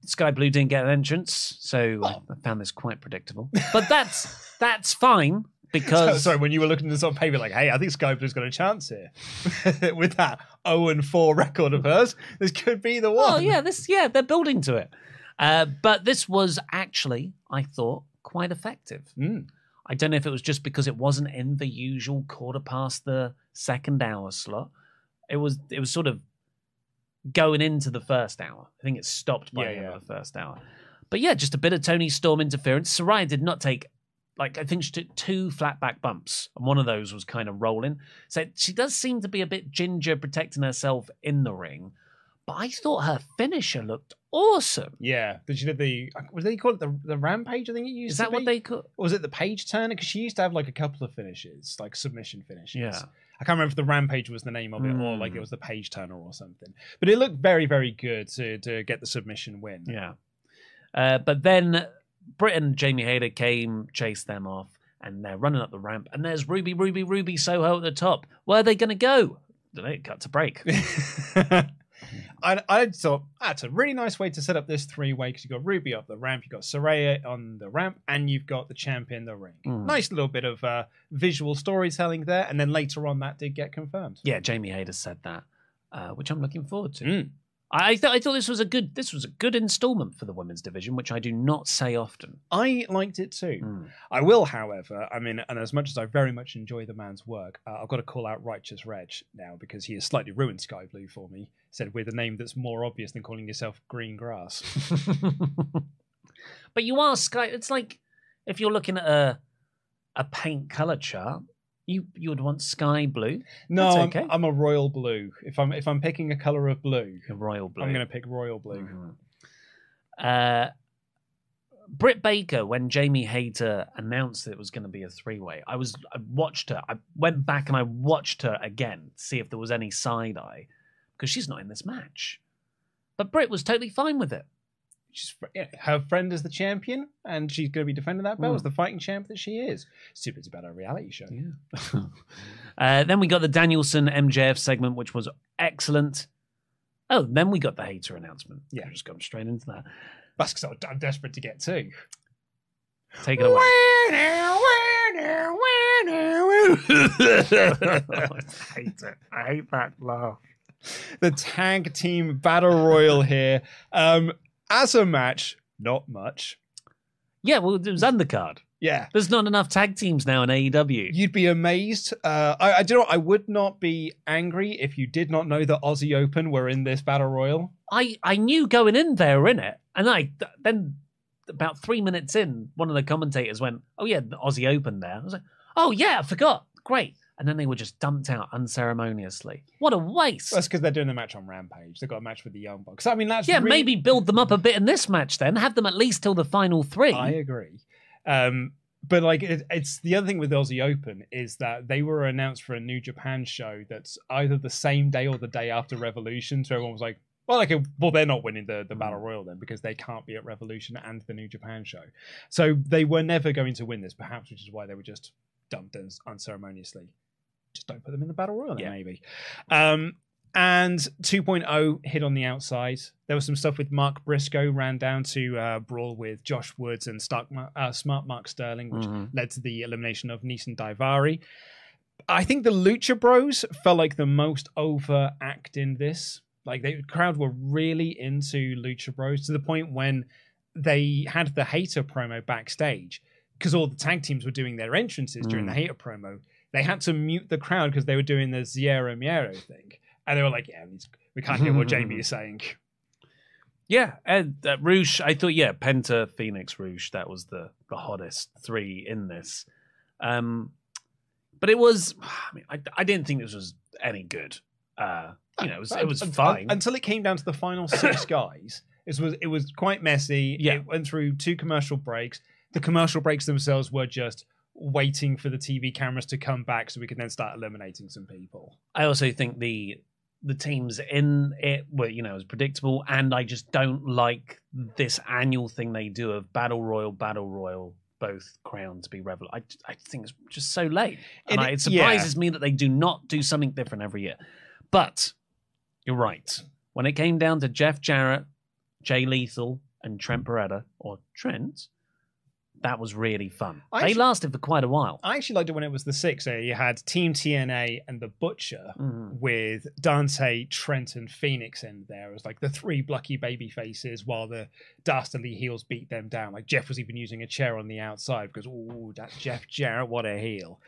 Sky Blue didn't get an entrance, so I found this quite predictable. But that's that's fine because Sorry, when you were looking at this on paper, like, hey, I think Sky Blue's got a chance here with that 0 and 4 record of hers. This could be the one. Oh yeah, this yeah, they're building to it. Uh, but this was actually, I thought, quite effective. Mm. I don't know if it was just because it wasn't in the usual quarter past the second hour slot. It was it was sort of going into the first hour. I think it stopped by Yeah, the yeah. the first hour. But yeah, just a bit of Toni Storm interference. Saraya did not take like I think she took two flat back bumps, and one of those was kind of rolling. So she does seem to be a bit ginger protecting herself in the ring. But I thought her finisher looked awesome. Yeah, did she did the what do they call it the the rampage? I think it used. Is to that what be? they call? Or was it the page turner? Because she used to have like a couple of finishes, like submission finishes. Yeah. I can't remember if the rampage was the name of it or like Mm. it was the page turner or something. But it looked very very good to to get the submission win. Yeah. Uh, but then Britt and Jamie Hayter came, chased them off, and they're running up the ramp. And there's Ruby, Ruby, Ruby Soho at the top. Where are they going to go? They cut to break. I, I thought that's a really nice way to set up this three way because you've got Ruby up the ramp, you've got Saraya on the ramp, and you've got the champion the ring. Mm. Nice little bit of uh, visual storytelling there, and then later on that did get confirmed. yeah, Jamie Hayter said that, uh, which I'm looking forward to. Mm. I thought I thought this was a good this was a good installment for the women's division, which I do not say often. I liked it too. I will, however, I mean, and as much as I very much enjoy the man's work, uh, I've got to call out Righteous Reg now because he has slightly ruined Sky Blue for me. Said with a name that's more obvious than calling yourself Green Grass. But you are sky. It's like if you're looking at a a paint color chart, you you would want sky blue. No, That's I'm, okay. I'm a royal blue. If I'm if I'm picking a color of blue, A royal blue. I'm going to pick royal blue. Uh, Britt Baker, when Jamie Hayter announced that it was going to be a three way, I was I watched her. I went back and I watched her again to see if there was any side eye because she's not in this match. But Britt was totally fine with it. She's her friend is the champion, and she's going to be defending that belt Mm. as the fighting champ that she is. Super, it's about a reality show. Uh, then we got the Danielson MJF segment, which was excellent. Oh, then we got the Hayter announcement. Yeah. just gone straight into that. That's because I'm desperate to get to. Take it away. I hate it. I hate that laugh. the tag team battle royal here. Um, as a match, not much. Yeah, well, it was undercard. Yeah. There's not enough tag teams now in AEW. You'd be amazed. Uh, I, I do. I would not be angry if you did not know that Aussie Open were in this battle royal. I, I knew going in they were in it, and I then about three minutes in, one of the commentators went, "Oh yeah, the Aussie Open there." I was like, "Oh yeah, I forgot. Great." And then they were just dumped out unceremoniously. What a waste! That's because they're doing a match on Rampage. They've got a match with the Young Bucks. I mean, that's yeah, really- maybe build them up a bit in this match. Then have them at least till the final three. I agree. Um, but like, it, it's the other thing with Aussie Open is that they were announced for a New Japan show that's either the same day or the day after Revolution. So everyone was like, well, like, well, they're not winning the, the Battle Royal then because they can't be at Revolution and the New Japan show. So they were never going to win this, perhaps, which is why they were just dumped unceremoniously. Just don't put them in the Battle Royal, then, Yeah. maybe. Um, and 2.0 hit on the outside. There was some stuff with Mark Briscoe ran down to uh, brawl with Josh Woods and Stark, uh, Smart Mark Sterling, which Mhm. led to the elimination of Neeson Daivari. I think the Lucha Bros felt like the most overact in this. Like the crowd were really into Lucha Bros to the point when they had the Hayter promo backstage because all the tag teams were doing their entrances during Mm. the Hayter promo. They had to mute the crowd because they were doing the Cero Miedo thing, and they were like, "Yeah, we can't hear what Jamie is saying." Yeah, and uh, Rush. I thought, yeah, Penta, Phoenix, Rush. That was the the hottest three in this. Um, but it was. I mean, I, I didn't think this was any good. Uh, you know, it was it was fine. until it came down to the final six guys. It was it was quite messy. Yeah. It went through two commercial breaks. The commercial breaks themselves were just waiting for the TV cameras to come back so we could then start eliminating some people. I also think the the teams in it were you know as predictable, and I just don't like this annual thing they do of battle royal, battle royal, both crowned to be revel. I I think it's just so late, and It- I, it yeah. surprises me that they do not do something different every year. But you're right. When it came down to Jeff Jarrett, Jay Lethal, and Trent Beretta, or Trent, that was really fun. I they actu- lasted for quite a while. I actually liked it when it was the six. So you had Team TNA and the Butcher Mhm. with Dante, Trent, and Phoenix in there. It was like the three plucky baby faces while the dastardly heels beat them down. Like Jeff was even using a chair on the outside because, oh, that Jeff Jarrett, what a heel.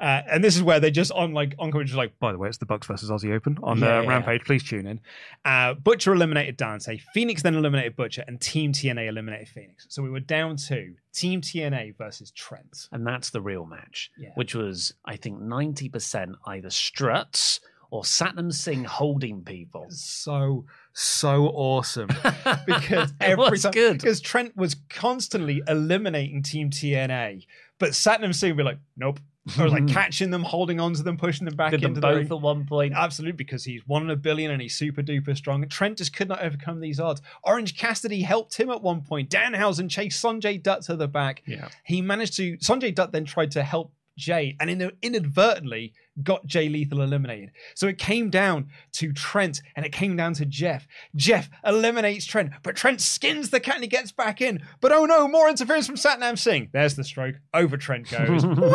Uh, and this is where they just on like on commentary, just like, by the way, it's the Bucks versus Aussie Open on Yeah. the Rampage. Please tune in. Uh, Butcher eliminated Dante. Phoenix then eliminated Butcher, and Team TNA eliminated Phoenix. So we were down to Team TNA versus Trent. and that's the real match, Yeah. which was I think ninety percent either struts or Satnam Singh holding people. so so awesome because every time good. because Trent was constantly eliminating Team TNA, but Satnam Singh would be like, nope. I was like mm-hmm. catching them, holding on to them, pushing them back Did into them the both ring. at one point. Absolutely, because he's one in a billion and he's super duper strong. Trent just could not overcome these odds. Orange Cassidy helped him at one point. Danhausen chased Sanjay Dutt to the back. Yeah. He managed to. Sanjay Dutt then tried to help Jay and in, inadvertently got Jay Lethal eliminated. So it came down to Trent and it came down to Jeff. Jeff eliminates Trent, but Trent skins the cat and he gets back in. But oh no, more interference from Satnam Singh. There's the stroke. Over Trent goes. Winner,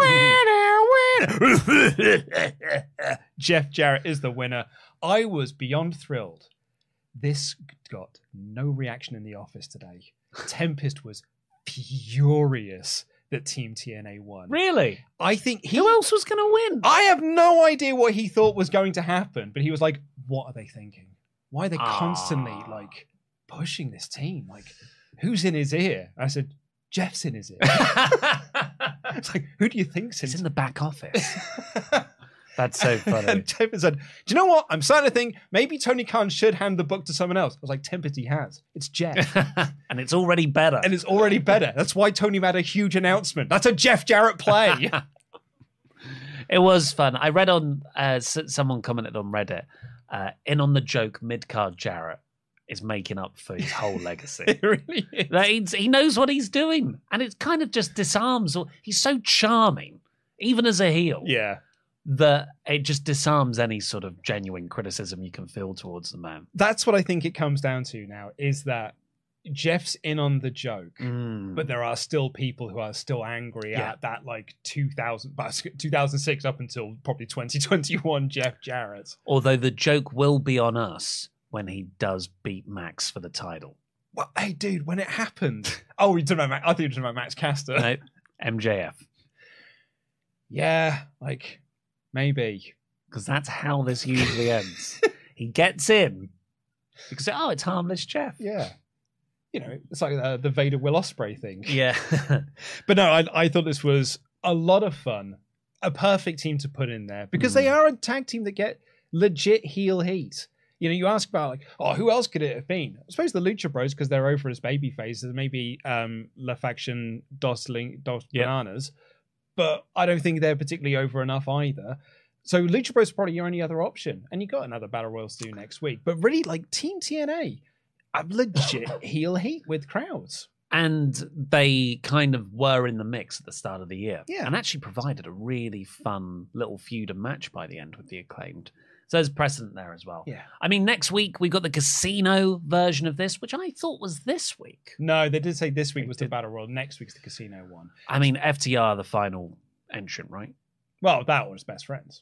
winner. Jeff Jarrett is the winner. I was beyond thrilled This got no reaction in the office today. Tempest was furious that Team TNA won. Really? I think he. Who else was going to win? I have no idea what he thought was going to happen, but he was like, "What are they thinking? Why are they constantly Ah. like pushing this team? Like, who's in his ear?" I said, "Jeff's in his ear." it's like, who do you think's He's in? in the back office. That's so funny. and Tempest said, "Do you know what? I'm starting to think maybe Tony Khan should hand the book to someone else." I was like, "Tempest, he has. It's Jeff." and it's already better. and it's already better. That's why Tony made a huge announcement. That's a Jeff Jarrett play. It was fun. I read on uh, someone commented on Reddit. Uh, in on the joke, mid card Jarrett is making up for his whole legacy. really is. He knows what he's doing, and it kind of just disarms. He's so charming, even as a heel, Yeah. That it just disarms any sort of genuine criticism you can feel towards the man. That's what I think it comes down to now is that Jeff's in on the joke, Mm. but there are still people who are still angry Yeah. at that like 2000, but 2006 up until probably 2021 Jeff Jarrett. Although the joke will be on us when he does beat Max for the title. Well, hey, dude, when it happened. Oh, you're talking about Max, I think you're talking about Max Caster. No, MJF, Yeah, like maybe. because that's how this usually ends. he gets in because oh, it's harmless Jeff. Yeah. You know, it's like uh, the Vader Will Ospreay thing. Yeah. But no, I, I thought this was a lot of fun. A perfect team to put in there because they Mm. are a tag team that get legit heel heat. You know, you ask about like, oh, who else could it have been? I suppose the Lucha Bros because they're over as baby faces. Maybe um, La Faction Dos, Ling- Dos Yep. Bananas, but I don't think they're particularly over enough either. So Lucha Bros is probably your only other option, and you got another Battle Royals to do next week. But really, like Team TNA, I've legit heel heat with crowds. and they kind of were in the mix at the start of the year. Yeah. And actually provided a really fun little feud and match by the end with the acclaimed. So there's precedent there as well. Yeah. I mean, next week we've got the casino version of this, which I thought was this week. No, they did say this week They was the. Battle Royal. Next week's the Casino one. I mean, FTR, the final entrant, right? Well, that was best friends.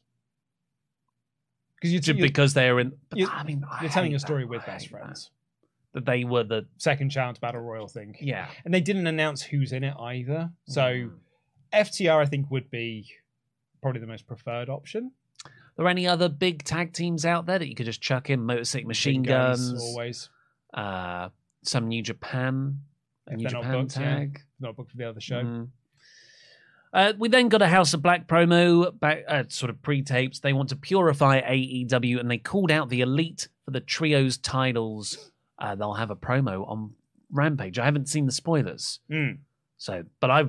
Because you, Just you, because they are in. But you- I mean, I you're telling a story that. with best hate that. friends. That they were the. Second chance Battle Royal thing. Yeah. And they didn't announce who's in it either. So Mm. FTR, I think, would be probably the most preferred option. Are there any other big tag teams out there that you could just chuck in? Motor City Machine Big guns, Guns, always. uh, some New Japan, If New Japan booked, yeah. tag. Not booked for the other show. Mm. Uh, we then got a House of Black promo, back, uh, sort of pre-tapes. They want to purify AEW, and they called out the Elite for the trios titles. Uh, they'll have a promo on Rampage. I haven't seen the spoilers, Mm. so but I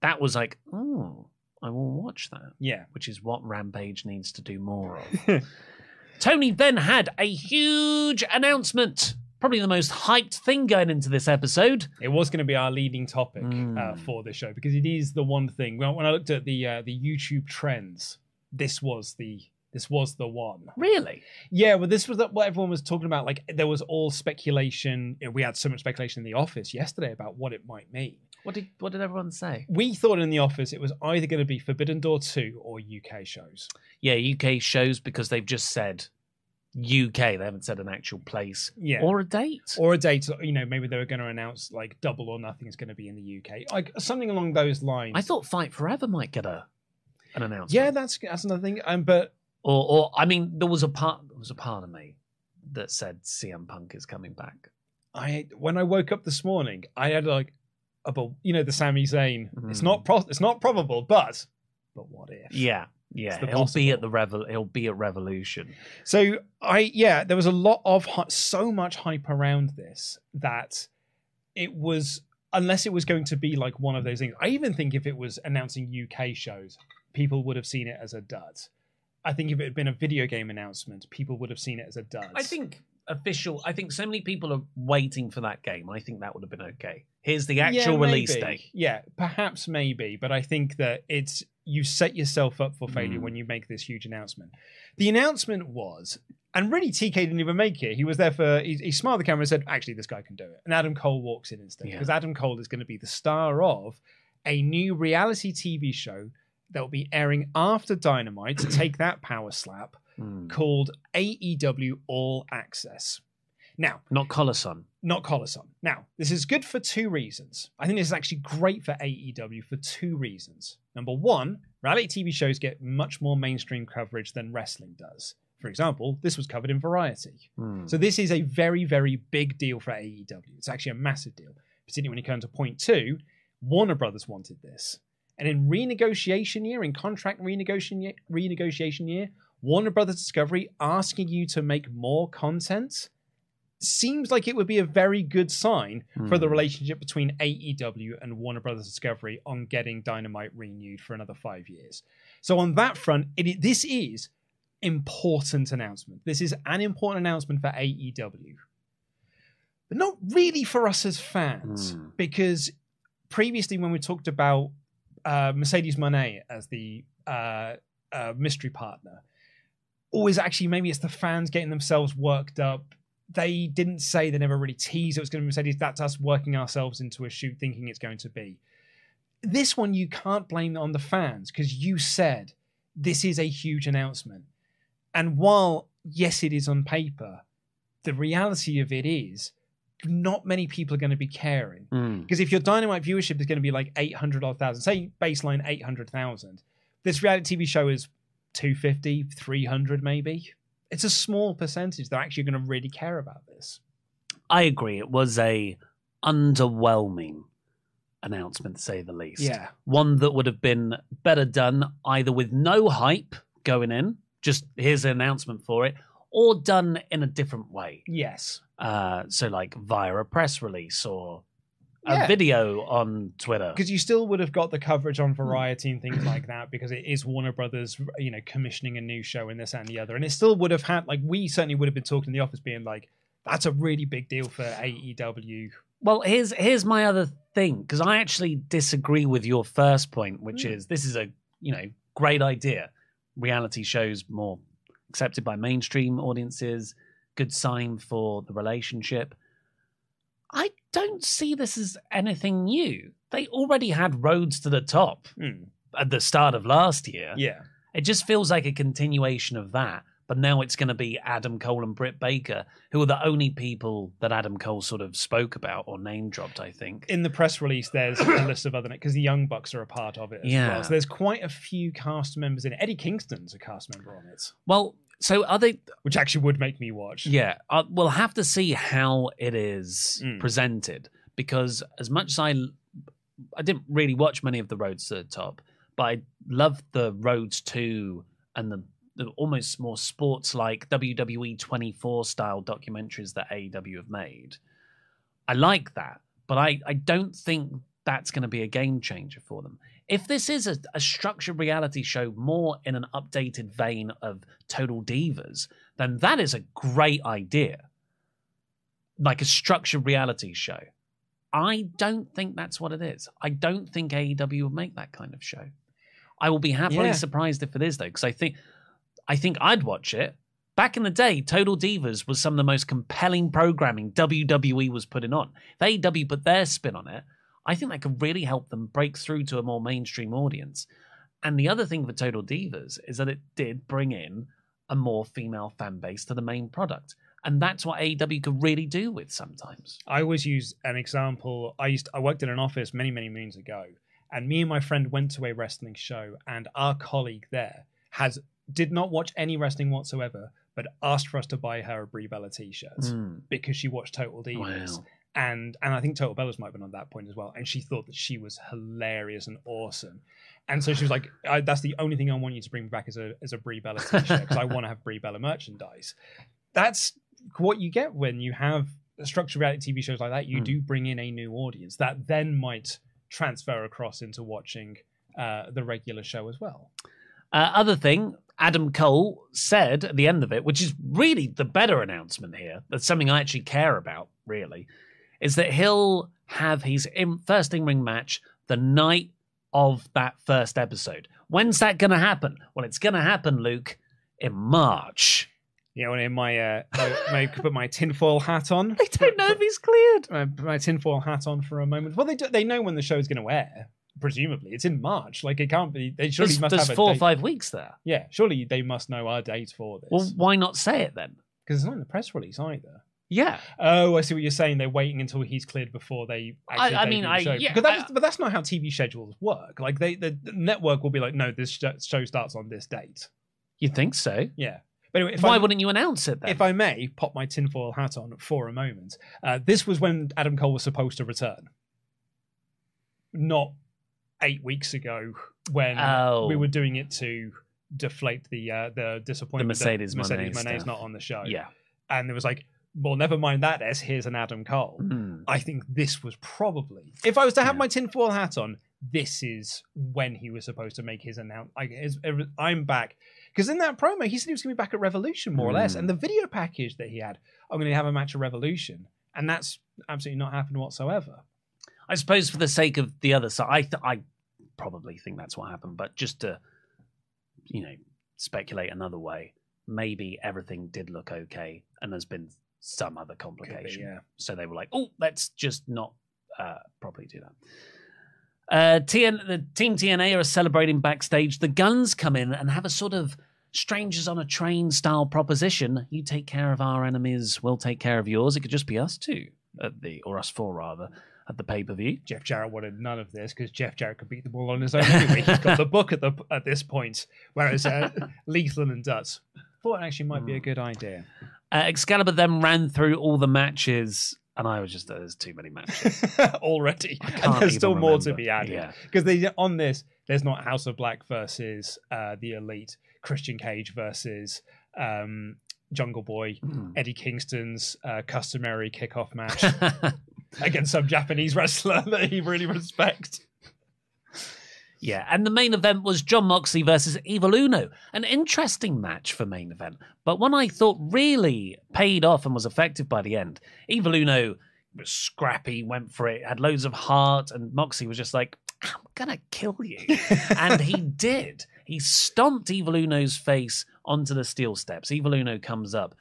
that was like, oh, I will watch that, Yeah. which is what Rampage needs to do more of. Tony then had a huge announcement, probably the most hyped thing going into this episode. It was going to be our leading topic uh, Mm. for this show because it is the one thing. Well, when I looked at the uh, the YouTube trends, this was the this was the one. Really? Yeah, well, this was what everyone was talking about. Like, there was all speculation. We had so much speculation in the office yesterday about what it might mean. What did what did everyone say? We thought in the office it was either going to be Forbidden Door 2 or UK shows. Yeah, UK shows because they've just said UK. They haven't said an actual place Yeah. or a date. Or a date, you know, maybe they were going to announce like Double or Nothing is going to be in the UK. Like, something along those lines. I thought Fight Forever might get a an announcement. Yeah, that's that's another thing. Um, but or or I mean, there was a part there was a part of me that said CM Punk is coming back. I when I woke up this morning, I had like, a, bu- you know, the Sami Zayn. It's Mm. not pro- it's not probable, but but what if? Yeah, yeah. He'll be at the revel. He'll be at Revolution. So I yeah, there was a lot of so much hype around this that it was unless it was going to be like one of those things. I even think if it was announcing UK shows, people would have seen it as a dud. I think if it had been a video game announcement, people would have seen it as a dud. I think official. I think so many people are waiting for that game. I think that would have been okay. Here's the actual Yeah, release date. Yeah, perhaps maybe, but I think that it's you set yourself up for failure Mm. when you make this huge announcement. The announcement was, and really TK didn't even make it. He was there for he, he smiled at the camera and said, "Actually, this guy can do it." And Adam Cole walks in instead Yeah. because Adam Cole is going to be the star of a new reality TV show that will be airing after Dynamite to take that power slap Hmm. called AEW All Access. Now, Not Coloson. not Coloson. Now, this is good for two reasons. I think this is actually great for AEW for two reasons. Number one, reality TV shows get much more mainstream coverage than wrestling does. For example, this was covered in Variety. Hmm. So this is a very, very big deal for AEW. It's actually a massive deal, particularly when you come to point two. Warner Brothers wanted this. And in renegotiation year, in contract renegotiation renegotiation year, Warner Brothers Discovery asking you to make more content seems like it would be a very good sign for the relationship between AEW and Warner Brothers Discovery on getting Dynamite renewed for another five years. So on that front, it, this is important announcement. This is an important announcement for AEW, but not really for us as fans because previously when we talked about uh, Mercedes Moné as the uh, uh, mystery partner, always actually maybe it's the fans getting themselves worked up. They didn't say they never really teased it was going to be Mercedes. That's us working ourselves into a shoot thinking it's going to be. This one you can't blame on the fans because you said this is a huge announcement. And while yes, it is on paper, the reality of it is not many people are going to be caring. Mm. Because if your dynamite viewership is going to be like 800 odd thousand, say baseline 800,000, this reality TV show is 250, 300 maybe. It's a small percentage that are actually going to really care about this. I agree. It was a underwhelming announcement, to say the least. Yeah. One that would have been better done either with no hype going in, just here's an announcement for it, or done in a different way. Yes. Uh, so, like via a press release or a Yeah. video on Twitter. Because you still would have got the coverage on Variety and things like that because it is Warner Brothers, you know, commissioning a new show and this and the other. And it still would have had, like, we certainly would have been talking in the office being like, that's a really big deal for AEW. Well, here's here's my other thing because I actually disagree with your first point, which Hmm. is this is a you know great idea. Reality shows more accepted by mainstream audiences. Good sign for the relationship. I don't see this as anything new. They already had roads to the top Hmm. at the start of last year. Yeah. It just feels like a continuation of that. But now it's going to be Adam Cole and Britt Baker, who are the only people that Adam Cole sort of spoke about or name dropped, I think. In the press release, there's a list of other because the Young Bucks are a part of it as Yeah. well. So there's quite a few cast members in it. Eddie Kingston's a cast member on it, Well, so are they? which actually would make me watch. Yeah, uh, we'll have to see how it is Mm. presented because as much as I, I didn't really watch many of the roads to the top, but I loved the roads to and the, the almost more sports like WWE 24 style documentaries that AEW have made. I like that, but I, I don't think that's going to be a game changer for them. If this is a, a structured reality show more in an updated vein of Total Divas, then that is a great idea. Like a structured reality show. I don't think that's what it is. I don't think AEW will make that kind of show. I will be happily Yeah. surprised if it is though, because I think I think I'd watch it. Back in the day, Total Divas was some of the most compelling programming WWE was putting on. If AEW put their spin on it, I think that could really help them break through to a more mainstream audience. And the other thing for Total Divas is that it did bring in a more female fan base to the main product. And that's what AEW could really do with sometimes. I always use an example. I used I worked in an office many many moons ago, and me and my friend went to a wrestling show, and our colleague there has did not watch any wrestling whatsoever, but asked for us to buy her a Brie Bella T-shirt Mm. because she watched Total Divas. Wow. And and I think Total Bellas might have been on that point as well. And she thought that she was hilarious and awesome. And so she was like, I, "That's the only thing I want you to bring back as a as a Brie Bella T-shirt because I want to have Brie Bella merchandise." That's what you get when you have a structured reality TV shows like that. You Mm. do bring in a new audience that then might transfer across into watching uh, the regular show as well. Uh, other thing, Adam Cole said at the end of it, which is really the better announcement here, that's something I actually care about, really, is that he'll have his in, first in ring match the night of that first episode. When's that going to happen? Well, it's going to happen, Luke, in March. Yeah, know, in my uh, I, put my tinfoil hat on. I don't know if he's cleared. put my tinfoil hat on for a moment. Well, they do, they know when the show's going to air. Presumably, it's in March. Like it can't be. They surely There's, must there's have a four or five weeks there. Yeah, surely they must know our date for this. Well, why not say it then? because it's not in the press release either. Yeah. Oh, I see what you're saying. They're waiting until he's cleared before they. I- Actually I mean, I- show. yeah, Because that's, I- but that's not how TV schedules work. Like they, the, the network will be like, no, this show starts on this date. You think so? Yeah. But anyway, if Why I, wouldn't you announce it then? if I may pop my tinfoil hat on for a moment, uh, this was when Adam Cole was supposed to return, not eight weeks ago when Oh. we were doing it to deflate the uh, the disappointment. that Mercedes Mercedes Moné's not on the show. yeah. and there was like, well, never mind that. S. Here's an Adam Cole. Hmm. I think this was probably, if I was to have Yeah. my tinfoil hat on, this is when he was supposed to make his announcement. I'm back. Because in that promo, he said he was going to be back at Revolution, more or less. Mm. And the video package that he had, I'm going to have a match at Revolution. And that's absolutely not happened whatsoever. I suppose for the sake of the other side, I th- I probably think that's what happened. But just to, you know, speculate another way, maybe everything did look okay, and there's been some other complication. yeah. So they were like, "Oh, let's just not uh, properly do that." Uh, TN, the team TNA are celebrating backstage. The Guns come in and have a sort of strangers on a train style proposition. You take care of our enemies, we'll take care of yours. It could just be us two at the, or us four rather, at the pay per view. Jeff Jarrett wanted none of this because Jeff Jarrett could beat them all on his own anyway. He's got the book at the at this point, whereas uh, Lethal and Dutt thought it actually might be a good idea. Uh, Excalibur then ran through all the matches, and I was just there's too many matches. already, and there's still more to be added. Yeah. Because they on this, there's not House of Black versus uh, the Elite, Christian Cage versus um, Jungle Boy, Hmm. Eddie Kingston's uh, customary kickoff match against some Japanese wrestler that he really respects. Yeah, and the main event was Jon Moxley versus Evil Uno. An interesting match for main event, but one I thought really paid off and was effective by the end. Evil Uno was scrappy, went for it, had loads of heart, and Moxley was just like, I'm gonna kill you. and he did. He stomped Evil Uno's face onto the steel steps. Evil Uno comes up.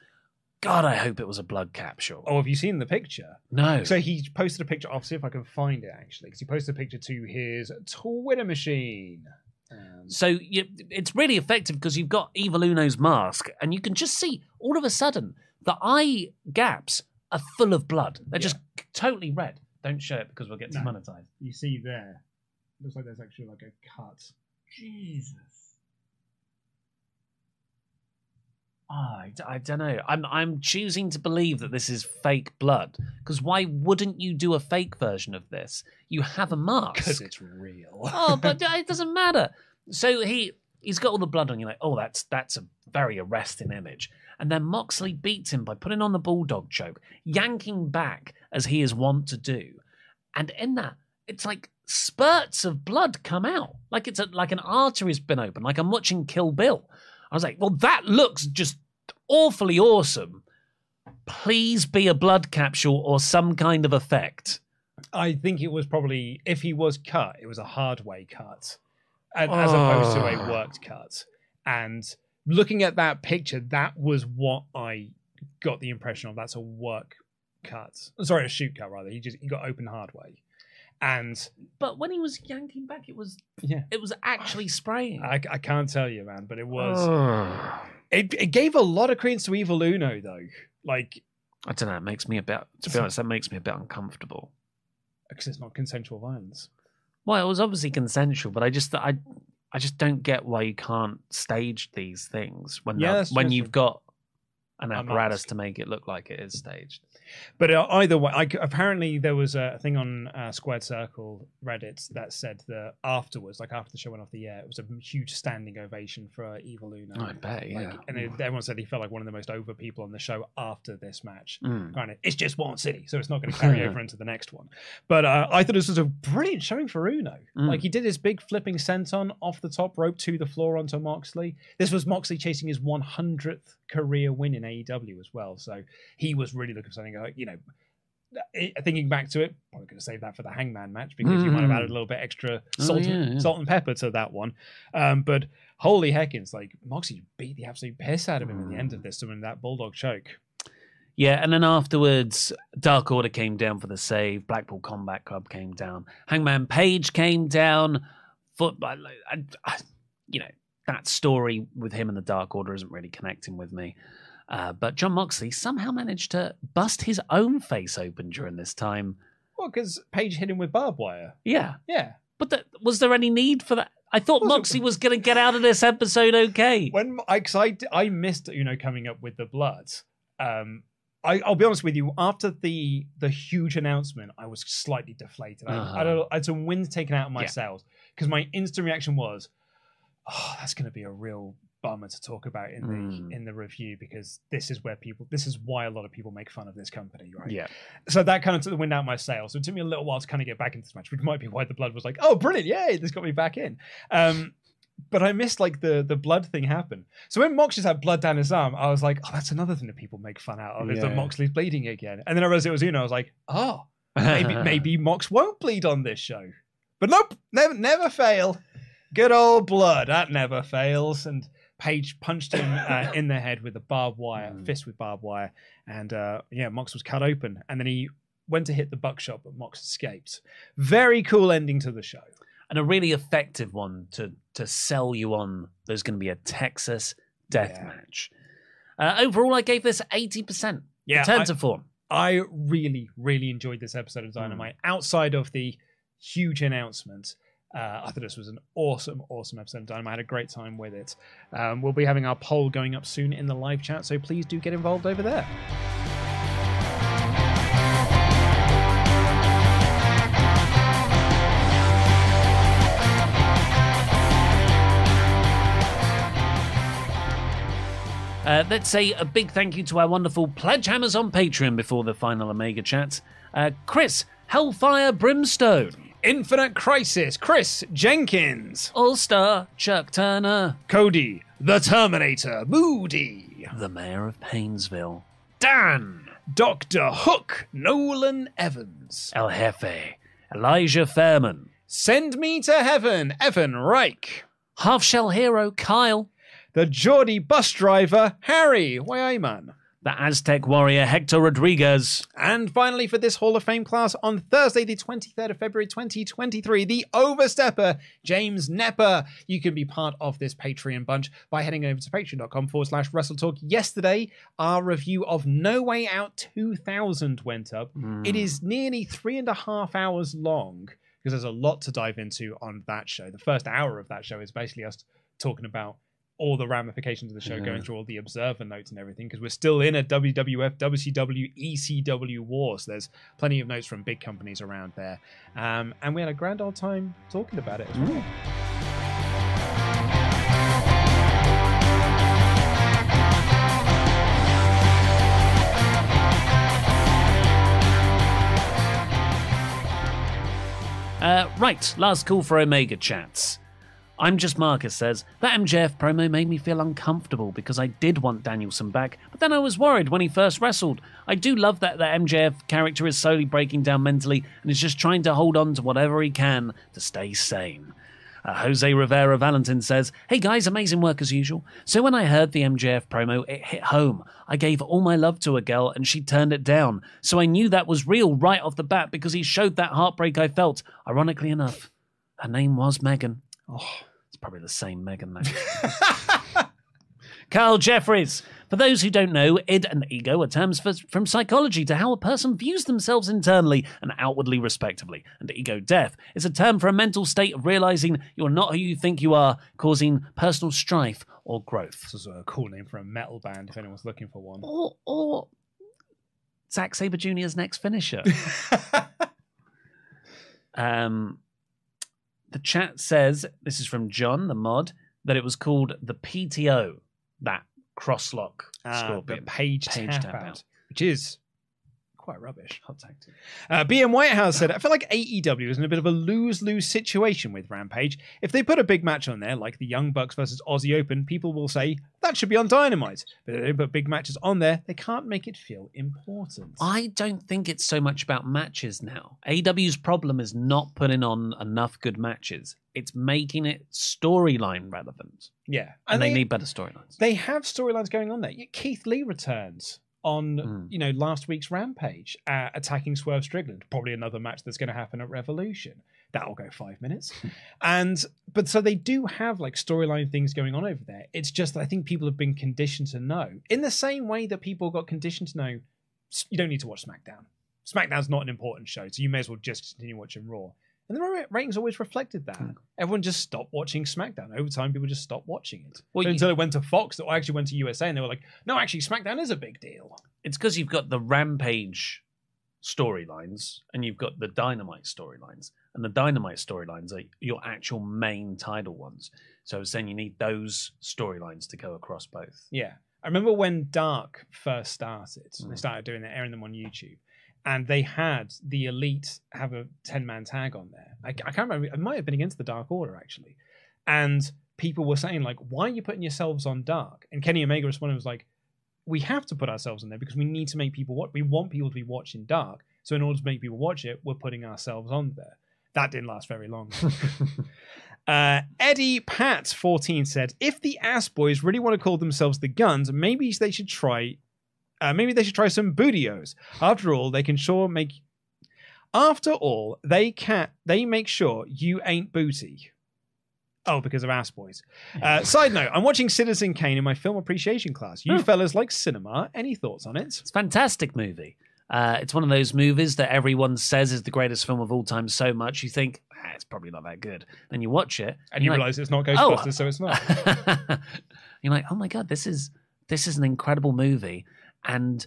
God, I hope it was a blood capsule. Oh, have you seen the picture? no. So he posted a picture. I'll see if I can find it actually, because he posted a picture to his Twitter machine. Um, So you, it's really effective because you've got Evil Uno's mask, and you can just see all of a sudden the eye gaps are full of blood. They're just totally red. Don't show it because we'll get No. demonetized. you see there, looks like there's actually like a cut. Jesus. Ah, I, don't know. I'm I'm choosing to believe that this is fake blood because why wouldn't you do a fake version of this? You have a mask. Because it's real. oh, but it doesn't matter. So he he's got all the blood on. You're like, oh, that's that's a very arresting image. And then Moxley beats him by putting on the bulldog choke, yanking back as he is wont to do. And in that, it's like spurts of blood come out, like it's a, like an artery's been opened, like I'm watching Kill Bill. I was like, well, that looks just awfully awesome. Please be a blood capsule or some kind of effect. I think it was probably if he was cut, it was a hard way cut, and, as opposed to Oh. a worked cut. And looking at that picture, that was what I got the impression of. That's a work cut. Sorry, a shoot cut rather. He just he got open hard way, and But when he was yanking back, it was yeah, it was actually spraying. I, I can't tell you, man, but it was. Ugh. It, it gave a lot of credence to Evil Uno though, like I don't know. It makes me a bit. To be honest, that makes me a bit uncomfortable. because it's not consensual violence. Well, it was obviously consensual, but I just I I just don't get why you can't stage these things when Yeah, when you've got an apparatus to make it look like it is staged. But uh, either way, I, apparently there was a thing on uh, Squared Circle Reddit that said that afterwards, like after the show went off the air, it was a huge standing ovation for Evil Uno. I bet, yeah. Like, and it, everyone said he felt like one of the most over people on the show after this match. Mm. Granted, it's just one city, so it's not going to carry over into the next one. But uh, I thought this was a brilliant showing for Uno. Mm. Like he did his big flipping senton off the top rope to the floor onto Moxley. This was Moxley chasing his 100th career win in AEW as well. So he was really looking for something, you know, thinking back to it, probably going to save that for the Hangman match because you might have Mm. added a little bit extra Oh, salt, yeah, yeah. salt and pepper to that one. Um, but holy heckins, like Moxie beat the absolute piss out of him at the end Mm. of this to win that bulldog choke. Yeah, and then afterwards, Dark Order came down for the save. Blackpool Combat Club came down. Hangman Page came down. Foot, I, I- you know, that story with him and the Dark Order isn't really connecting with me. Uh, but Jon Moxley somehow managed to bust his own face open during this time. Well, because Page hit him with barbed wire. Yeah. Yeah. But th- was there any need for that? I thought Wasn't- Moxley was going to get out of this episode okay. When I, cause I, I missed, you know, coming up with the blood. Um, I, I'll be honest with you. After the the huge announcement, I was slightly deflated. I, Uh-huh. I, don't, I had some wind taken out of my Yeah. sails because my instant reaction was, "Oh, that's going to be a real bummer to talk about in the Mm. in the review because this is where people, this is why a lot of people make fun of this company, right? Yeah. So that kind of took the wind out my sails. So it took me a little while to kind of get back into this match, which might be why the blood was like, "Oh, brilliant! Yay! This got me back in." Um, but I missed like the the blood thing happen. So when Mox just had blood down his arm, I was like, "Oh, that's another thing that people make fun out of is that. Moxley's bleeding again." And then I realized it was you, Uno. I was like, "Oh, maybe maybe Mox won't bleed on this show." But nope, never never fail. Good old blood that never fails. And Page punched him uh, in the head with a barbed wire, fist with barbed wire, and uh, yeah, Mox was cut open. And then he went to hit the buckshot, but Mox escaped. Very cool ending to the show. and a really effective one to to sell you on there's going to be a Texas death Yeah. match. Uh, overall, I gave this 80%. Yeah, Return to form. I really, really enjoyed this episode of Dynamite. Outside of the huge announcement, uh, I thought this was an awesome, awesome episode of Dynamite. I had a great time with it. Um, we'll be having our poll going up soon in the live chat, so please do get involved over there. Uh, let's say a big thank you to our wonderful pledge hammers on Patreon before the final Omega chat. Uh, Chris, Hellfire Brimstone, Infinite Crisis, Chris Jenkins, All Star, Chuck Turner, Cody, The Terminator, Moody, the Mayor of Painesville, Dan, Doctor Hook, Nolan Evans, El Jefe, Elijah Fairman, Send Me to Heaven, Evan Reich, Half Shell Hero, Kyle, the Geordie bus driver, Harry Wyman. The Aztec Warrior, Hector Rodriguez, And finally, for this Hall of Fame class on Thursday, the 23rd of February 2023, the Overstepper, James Nepper. You can be part of this Patreon bunch by heading over to patreon.com forward slash WrestleTalk. Yesterday, our review of No Way Out 2000 went up. Hmm. It is nearly three and a half hours long because there's a lot to dive into on that show. The first hour of that show is basically us talking about all the ramifications of the show, going through all the observer notes and everything, because we're still in a WWF, WCW, ECW war. So there's plenty of notes from big companies around there. Um, and we had a grand old time talking about it as well. Uh, right, last call for Omega chats. I'm just Marcus says that MJF promo made me feel uncomfortable because I did want Danielson back, but then I was worried when he first wrestled. I do love that the MJF character is slowly breaking down mentally and is just trying to hold on to whatever he can to stay sane. Uh, Jose Rivera Valentin says, Hey guys, amazing work as usual. So when I heard the MJF promo, it hit home. I gave all my love to a girl and she turned it down. So I knew that was real right off the bat because he showed that heartbreak I felt. Ironically enough, her name was Megan. Oh, probably the same Megan though. Carl Jeffries. For those who don't know, id and ego are terms for, from psychology to how a person views themselves internally and outwardly, respectively. And ego death is a term for a mental state of realizing you're not who you think you are, causing personal strife or growth. This is a cool name for a metal band if anyone's looking for one. Or, or Zack Sabre Jr.'s next finisher. um, the chat says this is from John, the mod, that it was called the PTO, that crosslock Ah, scorpion. the page, Page tap, tap out, out. which is quite rubbish. Hot tactic. Uh, BM Whitehouse said, I feel like AEW is in a bit of a lose lose situation with Rampage. If they put a big match on there, like the Young Bucks versus Aussie Open, people will say that should be on Dynamite. But if they put big matches on there, they can't make it feel important. I don't think it's so much about matches now. AEW's problem is not putting on enough good matches. It's making it storyline relevant. yeah. And, they, need better storylines. They have storylines going on there. Keith Lee returns on Mm. you know last week's Rampage, uh, attacking Swerve Strickland. Probably another match that's going to happen at Revolution. That'll go five minutes. and but so they do have like storyline things going on over there. It's just that I think people have been conditioned to know. In the same way that people got conditioned to know you don't need to watch SmackDown. SmackDown's not an important show, so you may as well just continue watching Raw. And the ratings always reflected that. Everyone just stopped watching SmackDown. Over time, people just stopped watching it. Well, you- until it went to Fox, that actually went to USA, and they were like, "No, actually, SmackDown is a big deal." It's because you've got the Rampage storylines and you've got the Dynamite storylines. And the Dynamite storylines are your actual main title ones. So I was saying you need those storylines to go across both. Yeah. I remember when Dark first started, Mm. they started doing it, airing them on YouTube, and they had the Elite have a 10 man tag on there. I, I can't remember, it might have been against the Dark Order, actually. And people were saying, like, why are you putting yourselves on Dark? And Kenny Omega responded, was like, we have to put ourselves in there because we need to make people watch. We want people to be watching Dark. So in order to make people watch it, we're putting ourselves on there. That didn't last very long. Uh, Eddie Pat 14 said, if the Ass Boys really want to call themselves the Gunns, maybe they should try. Uh, maybe they should try some bootios. After all, they can sure make. After all, they can. They make sure you ain't booty. Oh, because of Ass Boys. Uh, side note: I'm watching Citizen Kane in my film appreciation class. You Oh. fellas like cinema? Any thoughts on it? It's a fantastic movie. Uh, it's one of those movies that everyone says is the greatest film of all time so much you think ah, it's probably not that good. Then you watch it And you like, realise it's not "Oh." Ghostbusters, so it's not. you're like, oh my god, this is this is an incredible movie, and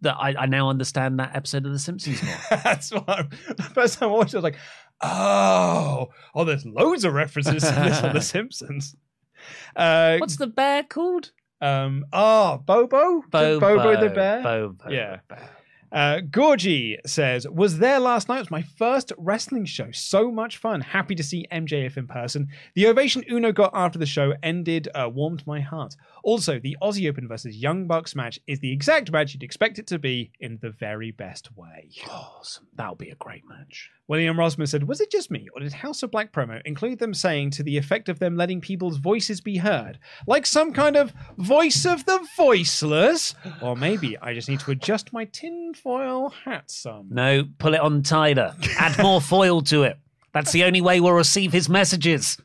that I, I now understand that episode of The Simpsons more. That's why I'm- the first time I watched it, I was like, oh, oh, there's loads of references to this on The Simpsons. Uh, What's the bear called? um, oh, Bobo? Bobo, Bobo the bear? Bobo Yeah. the bear. Uh, Gorgie says, was there last night. It was my first wrestling show. So much fun. Happy to see MJF in person. The ovation Uno got after the show ended uh, warmed my heart. Also, the Aussie Open versus Young Bucks match is the exact match you'd expect it to be in the very best way. Awesome. That'll be a great match. William Rosman said, Was it just me, or did House of Black promo include them saying to the effect of them letting people's voices be heard? Like some kind of voice of the voiceless? Or maybe I just need to adjust my tinfoil hat some. No, pull it on tighter. Add more foil to it. That's the only way we'll receive his messages.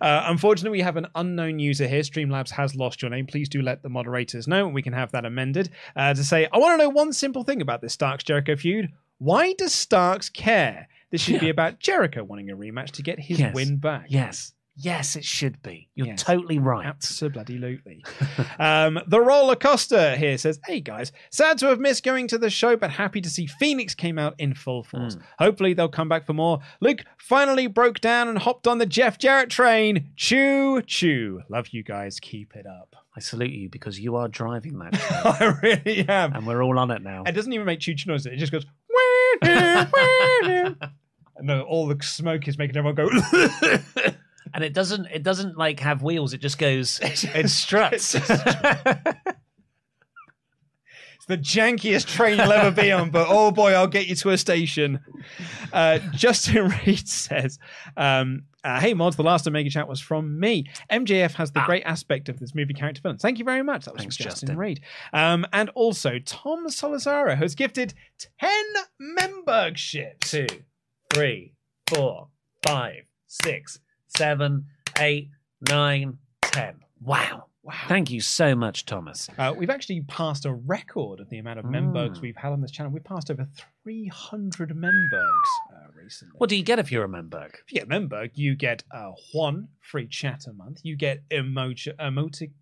Uh, unfortunately, we have an unknown user here. Streamlabs has lost your name. Please do let the moderators know, and we can have that amended uh, to say, I want to know one simple thing about this Starks Jericho feud. Why does Starks care? This should be about Jericho wanting a rematch to get his Yes. win back. Yes. Yes, it should be. You're Yes. totally right. Absolutely. um, the roller coaster here says, "Hey guys, sad to have missed going to the show, but happy to see Phoenix came out in full force. Hopefully they'll come back for more. Luke finally broke down and hopped on the Jeff Jarrett train. Choo choo. Love you guys. Keep it up. I salute you because you are driving that I really am. and we're all on it now. It doesn't even make choo choo noise. It just goes. No, all the smoke is making everyone go. And it doesn't. It doesn't like have wheels. It just goes. It struts. It's the jankiest train you'll ever be on, but oh boy, I'll get you to a station. Uh, Justin Reed says, um, uh, "Hey mods, the last Omega chat was from me. MJF has the great aspect of this movie character villain. Thank you very much. That was Thanks, Justin, Justin. Reed. Um, and also Tom Solazaro has gifted ten memberships. Two, three, four, five, six, seven, eight, nine, ten. Wow. Wow. Thank you so much, Thomas. Uh, we've actually passed a record of the amount of Mm. Membergs we've had on this channel. We've passed over 300 Membergs uh, recently. What do you get if you're a Memberg? If you get Memberg, you get uh, one free chat a month. You get emoji, emotic,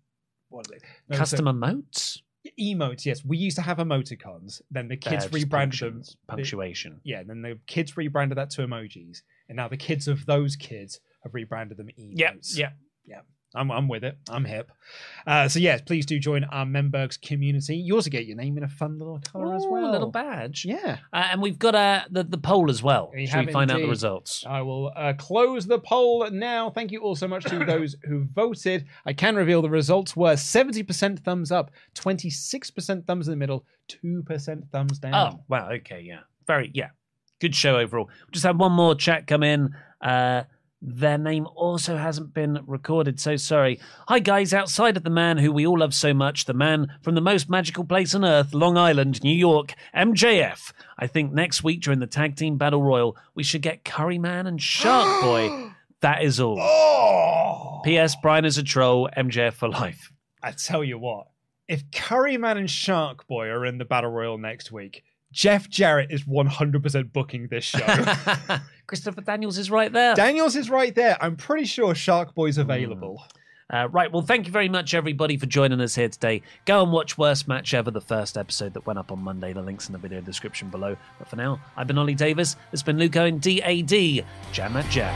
what are they? No, so- Custom emotes? emotes. Yes, we used to have emoticons. Then the kids rebranded them. Punctuation. Yeah, then the kids rebranded that to emojis, and now the kids of those kids have rebranded them emotes. Yep, yep. yeah. I'm, I'm with it. I'm hip. Uh, so yes, please do join our Membergs community. You also get your name in a fun little color as well. a little badge. Yeah. Uh, and we've got uh, the, the poll as well. We Should we find out the results? I will uh, close the poll now. Thank you all so much to those who voted. I can reveal the results were 70% thumbs up, 26% thumbs in the middle, 2% thumbs down. Oh, wow. Okay, yeah. Very, yeah. Good show overall. Just had one more chat come in. Uh, Their name also hasn't been recorded, so sorry. Hi, guys, outside of the man who we all love so much, the man from the most magical place on earth, Long Island, New York, MJF. I think next week during the Tag Team Battle Royal, we should get Curry Man and Shark Boy. That is all. Oh! P.S. Brian is a troll, MJF for life. I tell you what, if Curryman and Shark Boy are in the Battle Royal next week, Jeff Jarrett is 100% booking this show. Christopher Daniels is right there. Daniels is right there. I'm pretty sure Shark Boy's available. Uh, right, well, thank you very much, everybody, for joining us here today. Go and watch Worst Match Ever, the first episode that went up on Monday. The link's in the video description below. But for now, I've been Ollie Davis. It's been Luke Owen, DAD. Jam at Jam.